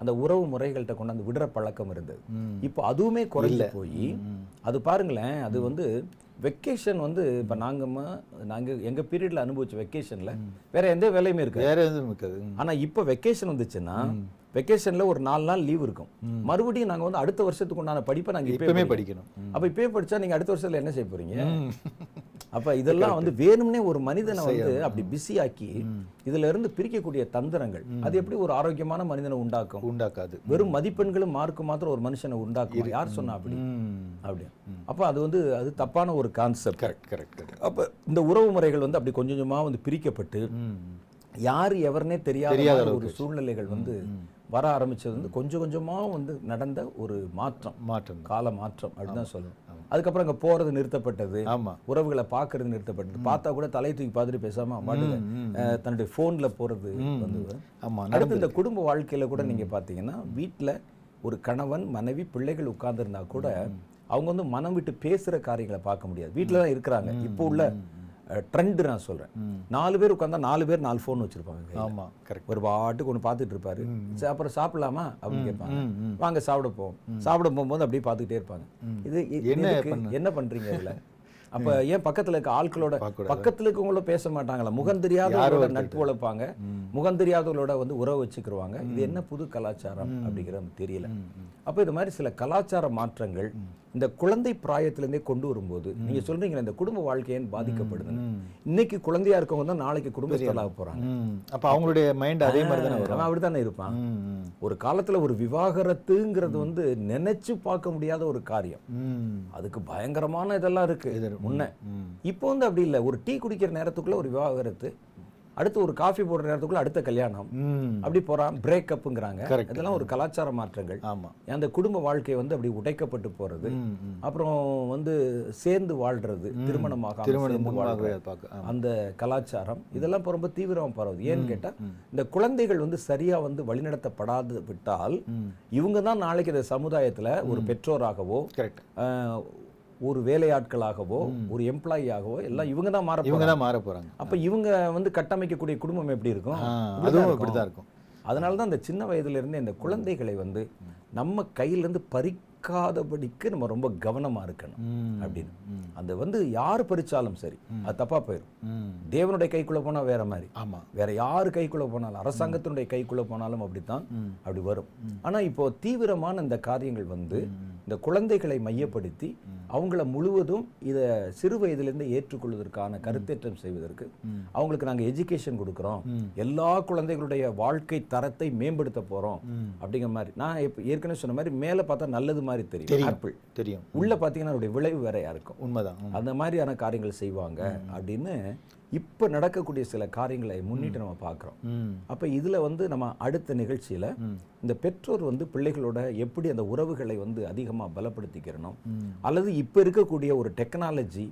அந்த உறவு முறைகள்கிட்ட கொண்டு வந்து விடுற பழக்கம் இருந்தது. இப்போ அதுவுமே குறைஞ்சு போய் அது பாருங்களேன் அது வந்து வெக்கேஷன் வந்து இப்போ நாங்க நாங்க எங்க பீரியட்ல அனுபவிச்ச வெக்கேஷன்ல வேற எந்த வேலையுமே இருக்கு வேற எதுவும் இருக்காது. ஆனா இப்போ வெக்கேஷன் வந்துச்சுன்னா வெக்கேஷன்ல ஒரு நாலு நாள் லீவ் இருக்கும். மறுபடியும் நாங்க வந்து அடுத்த வருஷத்துக்கு உண்டான படிப்பை நாங்க இப்பவே படிக்கணும். அப்ப இப்பயே படிச்சா நீங்க அடுத்த வருஷத்துல என்ன செய்ய போறீங்க? அப்ப இதெல்லாம் வந்து வேணும்னே ஒரு மனிதனை வந்து அப்படி பிஸி ஆக்கி இதுல இருந்து பிரிக்கக்கூடிய தந்திரங்கள் அது எப்படி ஒரு ஆரோக்கியமான மனிதனை உண்டாக்கும்? உண்டாக்காது. வெறும் மதிப்பெண்களும் மார்க்கும் மாத்திரம் ஒரு மனுஷனை உண்டாக்கும்? யார் சொன்னா அப்படி? அப்படி. அப்ப அது வந்து அது தப்பான ஒரு கான்செப்ட். கரெக்ட் கரெக்ட் அப்ப இந்த உறவு முறைகள் வந்து அப்படி கொஞ்சம் கொஞ்சமா வந்து பிரிக்கப்பட்டு யார் எவர்னே தெரியாத ஒரு சூழ்நிலைகள் வந்து வர ஆரம்பிச்சது வந்து கொஞ்சம் கொஞ்சமா வந்து நடந்த ஒரு மாற்றம். மாற்றம் கால மாற்றம் அப்படின்னு தான் சொல்லணும். அதுக்கப்புறம் அங்க போறது நிறுத்தப்பட்டது. ஆமா. உறவுகளை பார்க்கறது நிறுத்தப்பட்டது. பார்த்தா கூட தலை தூக்கி பார்த்துட்டு பேசாம அஹ், தன்னுடைய ஃபோன்ல போறது வந்து ஆமா அடுத்து இந்த குடும்ப வாழ்க்கையில கூட நீங்க பார்த்தீங்கன்னா வீட்ல ஒரு கணவன் மனைவி பிள்ளைகள் உட்கார்ந்திருந்தா கூட அவங்க வந்து மனம் விட்டு பேசுற காரியங்களை பார்க்க முடியாது. வீட்டில் தான் இருக்கிறாங்க. இப்போ உள்ள ட்ரெண்ட் நான் சொல்றேன். நாலு பேர் உட்கார்ந்தா நாலு பேர் நாலு ஃபோன் வச்சிருப்பாங்க கரெக்ட் ஒரு பாட்டுக்கு ஒன்று பார்த்துட்டு இருப்பாரு. அப்புறம் சாப்பிடலாமா? அப்படின்னு கேட்பாங்க. வாங்க சாப்பிட போவோம். சாப்பிட போகும்போது அப்படியே பார்த்துக்கிட்டே இருப்பாங்க. இது என்ன? என்ன பண்றீங்க இதுல? <laughs> அப்ப ஏன் பக்கத்துல இருக்க ஆட்களோட. பக்கத்துல இருக்கவங்கள பேச மாட்டாங்களா? முகம் தெரியாதவங்களோட நட்பு வளர்ப்பாங்க. முகம் தெரியாதவங்களோட வந்து உறவு வச்சுக்கிருவாங்க. இது என்ன புது கலாச்சாரம் அப்படிங்கிறது தெரியல. அப்ப இது மாதிரி சில கலாச்சார மாற்றங்கள் இந்த குழந்தை பிராயத்திலிருந்தே கொண்டு வரும்போது நீங்க சொல்றீங்களே இந்த குடும்ப வாழ்க்கை ஏன் பாதிக்கப்படுது இன்னைக்கு குழந்தையா இருக்கவங்க தான் நாளைக்கு குடும்பஸ்தலாக போறாங்க. அப்ப அவங்களுடைய மைண்ட் அதே மாதிரி தானே வரும். அப்படித்தானே இருப்பான். ஒரு காலத்துல ஒரு விவாகரத்துங்கிறது வந்து நினைச்சு பார்க்க முடியாத ஒரு காரியம். அதுக்கு பயங்கரமான இதெல்லாம் இருக்கு. முன்ன. இப்போ வந்து அப்படி இல்லை. ஒரு டீ குடிக்கிற நேரத்துக்குள்ள ஒரு விவாகரத்து. அடுத்து ஒரு காஃபி போடுற நேரத்துக்குள்ள அடுத்த கல்யாணம். அப்படி போறான் பிரேக்கப்புங்கிறாங்க. இதெல்லாம் ஒரு கலாச்சார மாற்றங்கள். ஆமா. அந்த குடும்ப வாழ்க்கை வந்து அப்படி உடைக்கப்பட்டு போறது. அப்புறம் வந்து சேர்ந்து வாழ்றது திருமணமாக. அந்த கலாச்சாரம். இதெல்லாம் இப்ப ரொம்ப தீவிரமா பரவுது. ஏன்னு கேட்டா இந்த குழந்தைகள் வந்து சரியா வந்து வழிநடத்தப்படாது விட்டால் இவங்க தான் நாளைக்கு இந்த சமுதாயத்துல ஒரு பெற்றோராகவோ ஒரு வேலையாட்களாகவோ ஒரு எம்ப்ளாயியாகவோ எல்லாம் இவங்க தான் மாற இவங்க தான் மாற போறாங்க. அப்ப இவங்க வந்து கட்டமைக்கக்கூடிய குடும்பம் எப்படி இருக்கும்? அதுவும். இப்படிதான் இருக்கும். அதனால தான் இந்த சின்ன வயதுல இருந்தே இந்த குழந்தைகளை வந்து நம்ம கையில இருந்து பறிக்காதபடிக்கு நம்ம ரொம்ப கவனமா இருக்கணும் அப்படின்னு. அந்த வந்து யார் பறிச்சாலும் சரி அது தப்பா போயிடும் தேவனுடைய கைக்குள்ள போனா வேற மாதிரி. ஆமா. வேற யார் கைக்குள்ள போனாலும் அரசாங்கத்தினுடைய கைக்குள்ள போனாலும் அப்படித்தான் அப்படி வரும். ஆனா இப்போ தீவிரமான இந்த காரியங்கள் வந்து இந்த குழந்தைகளை மையப்படுத்தி அவங்கள முழுவதும் இத சிறு வயதிலிருந்து ஏற்றுக்கொள்வதற்கான கருத்தேற்றம் செய்வதற்கு அவங்களுக்கு நாங்க எஜுகேஷன் கொடுக்குறோம். எல்லா குழந்தைகளுடைய வாழ்க்கை தரத்தை மேம்படுத்த போறோம் அப்படிங்கிற மாதிரி. நான் இப்ப ஏற்கனவே சொன்ன மாதிரி மேல பார்த்தா நல்லது மாதிரி தெரியும். தெரியும். ஆப்பிள் தெரியும். உள்ள பார்த்தீங்கன்னா அதனுடைய விளைவு வேறையா இருக்கும் உண்மைதான். அந்த மாதிரியான காரியங்கள் செய்வாங்க அப்படின்னு இப்போ நடக்கக்கூடிய சில காரியங்களை முன்னிட்டு நம்ம பார்க்குறோம். அப்போ இதில் வந்து நம்ம அடுத்த நிகழ்ச்சியில் இந்த பெற்றோர் வந்து பிள்ளைகளோட எப்படி அந்த உறவுகளை வந்து அதிகமாக பலப்படுத்திக்கிறணும் அல்லது இப்போ இருக்கக்கூடிய ஒரு டெக்னாலஜி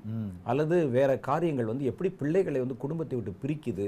அல்லது வேற காரியங்கள் வந்து எப்படி பிள்ளைகளை வந்து குடும்பத்தை விட்டு பிரிக்குது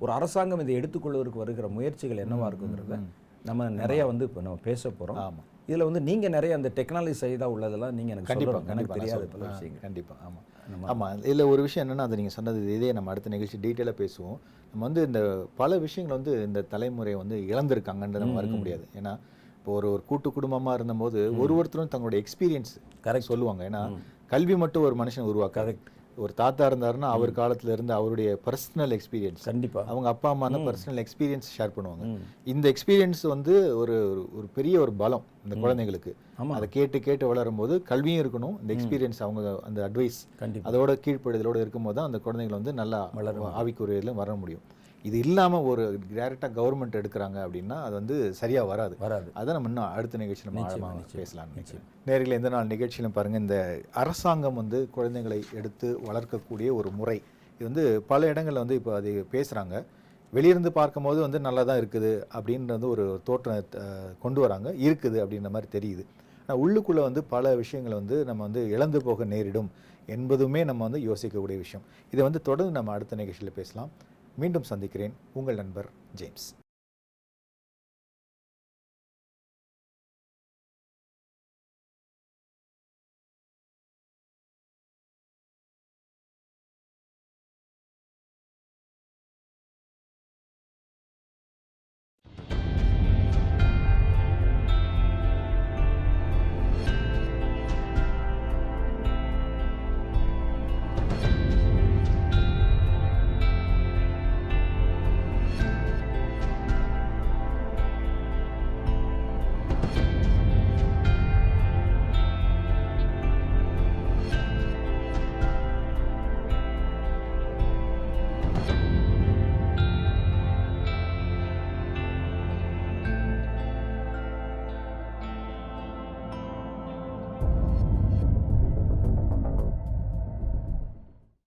ஒரு அரசாங்கம் இதை எடுத்துக்கொள்வதற்கு வருகிற முயற்சிகள் என்னவா இருக்குங்கிறத நம்ம நிறைய வந்து இப்போ நம்ம பேச போகிறோம் ஆமா. இதில் வந்து நீங்கள் நிறைய அந்த டெக்னாலஜி சைடாக உள்ளதெல்லாம் நீங்கள் எனக்கு கண்டிப்பா சொல்லணும். எனக்கு தெரியாத. பல விஷயங்கள். கண்டிப்பா. ஆமா. ஆமா. இதுல ஒரு விஷயம் என்னன்னா அது நீங்க சொன்னது இதே நம்ம அடுத்த நிகழ்ச்சி டீட்டெயிலாக பேசுவோம். நம்ம வந்து இந்த பல விஷயங்கள் வந்து இந்த தலைமுறை வந்து இழந்திருக்காங்கன்றத நம்ம மறுக்க முடியாது. ஏன்னா இப்போ ஒரு ஒரு கூட்டு குடும்பமா இருந்தபோது ஒரு ஒருத்தரும் தங்களுடைய எக்ஸ்பீரியன்ஸ் Correct. சொல்லுவாங்க. ஏன்னா கல்வி மட்டும் ஒரு மனுஷன் உருவாக்காது. ஒரு தாத்தா இருந்தாருன்னா அவர் காலத்துல இருந்து அவருடைய பர்சனல் எக்ஸ்பீரியன்ஸ் கண்டிப்பா. அவங்க அப்பா அம்மா பர்சனல் எக்ஸ்பீரியன்ஸ் ஷேர் பண்ணுவாங்க. இந்த எக்ஸ்பீரியன்ஸ் வந்து ஒரு ஒரு- பெரிய ஒரு பலம் இந்த குழந்தைங்களுக்கு. அதை கேட்டு கேட்டு வளரும் போது கல்வியும் இருக்கணும். இந்த எக்ஸ்பீரியன்ஸ் அவங்க அந்த அட்வைஸ் அதோட கீழ்ப்படுதலோட இருக்கும்போது தான் அந்த குழந்தைகள் வந்து நல்லா ஆவிக்குரியதில் வர முடியும். இது இல்லாம ஒரு டைரெக்டாக கவர்மெண்ட் எடுக்கிறாங்க அப்படின்னா அது வந்து சரியா வராது. வராது. அதை நம்ம இன்னும் அடுத்த நிகழ்ச்சி நம்ம பேசலாம் நேரில் எந்த நாள் நிகழ்ச்சியிலும் பாருங்க. இந்த அரசாங்கம் வந்து குழந்தைகளை எடுத்து வளர்க்கக்கூடிய ஒரு முறை. இது வந்து பல இடங்கள்ல வந்து இப்போ அது பேசுறாங்க. வெளியிருந்து பார்க்கும்போது வந்து நல்லா தான் இருக்குது அப்படின்றது ஒரு தோற்றம் கொண்டு வராங்க. இருக்குது அப்படின்ற மாதிரி தெரியுது. ஆனால் உள்ளுக்குள்ளே வந்து பல விஷயங்களை வந்து நம்ம வந்து இழந்து போக நேரிடும் என்பதுமே நம்ம வந்து யோசிக்கக்கூடிய விஷயம். இதை வந்து தொடர்ந்து நம்ம அடுத்த நிகழ்ச்சியில் பேசலாம். மீண்டும் சந்திக்கிறேன். உங்கள் நண்பர் ஜேம்ஸ்.